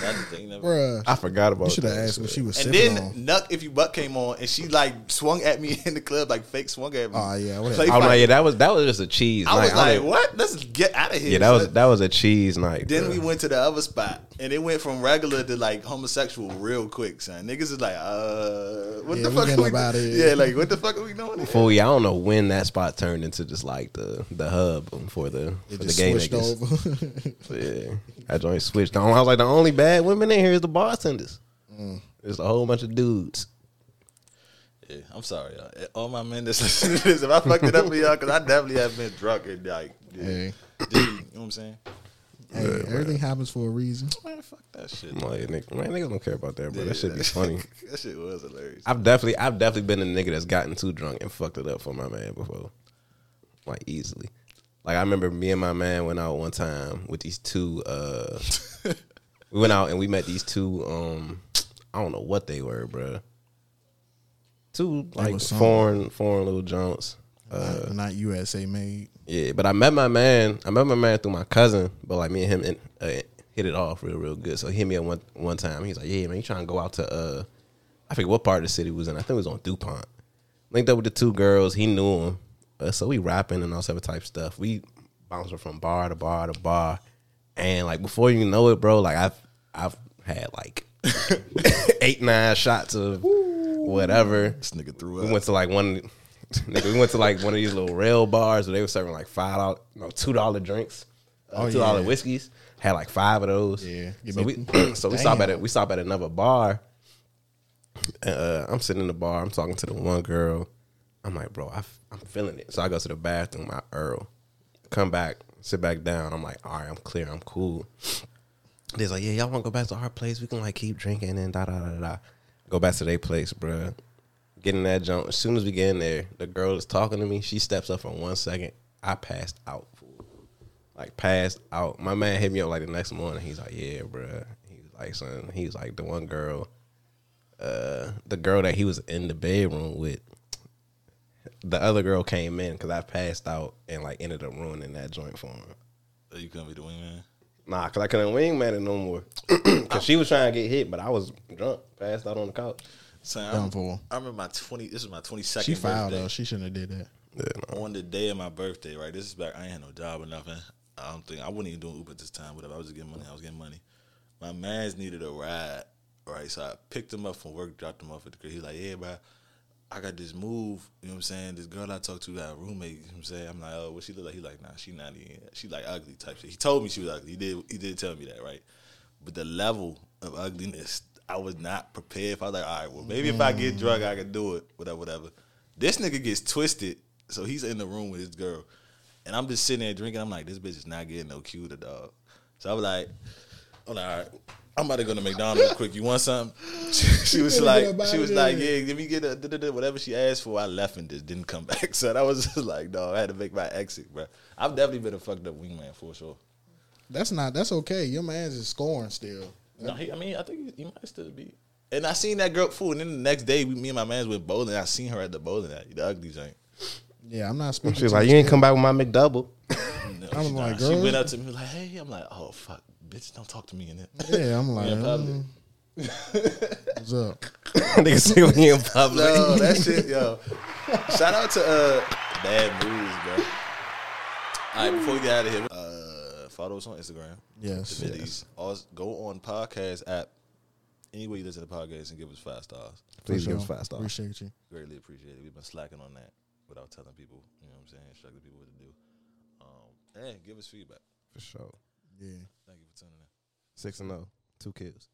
That's the thing, never. Bruh, I forgot about you should have that asked what she was And then on. Knuck If You Buck came on and she like swung at me in the club, like fake swung at me. Oh, yeah, whatever. Play Oh no, yeah, that was that was just a cheese. I night. was like, don't- what? Let's get out of here. Yeah, that was that was a cheese night. Then bro. we went to the other spot, and it went from regular to like homosexual real quick, son. Niggas is like, uh, what Yeah, the fuck getting are we up outta here. Yeah, like what the fuck are we doing? here? Fool, yeah, I don't know when that spot turned into just like the the hub for the It for the just gay switched niggas. over. Yeah, that joint switched on. I was like, the only bad women in here is the bartenders. Mm. There's a whole bunch of dudes. Yeah, I'm sorry, y'all. All my men that's listening to this, if I fucked it up for y'all, because I definitely have been drunk and like, yeah, Hey. Dude, you know what I'm saying? hey, everything happens for a reason. Man, fuck that shit. I'm like, nigga, man, niggas don't care about that, bro. Yeah, that shit be funny. that shit was hilarious. I've definitely, I've definitely been a nigga that's gotten too drunk and fucked it up for my man before, like easily. Like I remember me and my man went out one time with these two. uh We went out and we met these two. um I don't know what they were, bro. Two like foreign, foreign little junks. Uh, not, not USA made. Yeah, but I met my man. I met my man through my cousin, but like me and him in, uh, hit it off real, real good. So he hit me up one one time. He's like, "Yeah, man, you trying to go out to uh, I forget what part of the city was in. I think it was on Dupont. Linked up with the two girls. He knew them, uh, so we rapping and all type of type stuff. We bouncing from bar to bar to bar, and like before you know it, bro, like I've I've had like eight nine shots of whatever. This nigga threw We went to like one. Nigga, we went to like one of these little rail bars where they were serving like five dollar, no two dollar drinks, uh, Oh, two dollar yeah. whiskeys. Had like five of those. Yeah. So we so we stop at it. We stop at another bar. Uh, I'm sitting in the bar. I'm talking to the one girl. I'm like, bro, I, am feeling it. So I go to the bathroom. I Earl, come back, sit back down. I'm like, all right, I'm clear. I'm cool. They's like, yeah, y'all want to go back to our place? We can like keep drinking and da da da da. Go back to their place, bruh. Get in that jump. As soon as we get in there, the girl is talking to me. She steps up for one second. I passed out. fool. Like passed out. My man hit me up like the next morning. He's like, yeah, bruh. He was like, son. He was like the one girl, uh, the girl that he was in the bedroom with. The other girl came in because I passed out and like ended up ruining that joint for her. Oh, you couldn't be the wingman. Nah, because I couldn't wingman it no more. Because she was trying to get hit, but I was drunk, passed out on the couch. Son, Done I'm- for. I remember my twenty. This is my twenty second. She filed birthday. though. She shouldn't have did that. Yeah, no. on the day of my birthday, right? This is back. I ain't had no job or nothing. I don't think I wasn't even doing Uber at this time. Whatever. I was just getting money. I was getting money. My man's needed a ride, right? So I picked him up from work, dropped him off at the crib. He's like, "Yeah, bro, I got this move. You know what I'm saying? This girl I talked to got a roommate. You know what I'm saying? I'm like, oh, what she look like? He like, nah, she not even. She like ugly type shit. He told me she was ugly. He did. He did tell me that, right? But the level of ugliness, I was not prepared. for. I was like, all right, well, maybe if I get drunk, I can do it. Whatever, whatever. This nigga gets twisted, so he's in the room with his girl, and I'm just sitting there drinking. I'm like, this bitch is not getting no cuter, dog. So I was like, I'm like, all right. I'm about to go to McDonald's quick. You want something? she was like, she was like, yeah, give me get a da, da, da, whatever she asked for. I left and just didn't come back. So that was just like, no, I had to make my exit, bro. I've definitely been a fucked up wingman for sure. That's not. That's okay. Your man's is scoring still. No, he, I mean, I think he, he might still be. And I seen that girl fool, and then the next day, we, me and my man's went bowling. I seen her at the bowling alley, the ugly joint. Yeah, I'm not speaking. She was like, you "You ain't come back with my McDouble." No, I'm she, like, she girl. went up to me like, "Hey," I'm like, "Oh fuck, bitch, don't talk to me in it." Yeah, I'm like, in public. mm, what's up? Nigga say when he in public. No, that shit, yo. Shout out to uh, Bad Moves, bro. All right, before we get out of here, uh, follow us on Instagram. Yes, The Viddies. Also, go on podcast app. Anywhere you listen to podcasts and give us five stars. Please For give us five stars. Appreciate you. Greatly appreciate it. We've been slacking on that without telling people, you know what I'm saying, instructing people what to do. Um, and give us feedback. For sure. Yeah. Thank you for tuning in. Six and zero, two kills.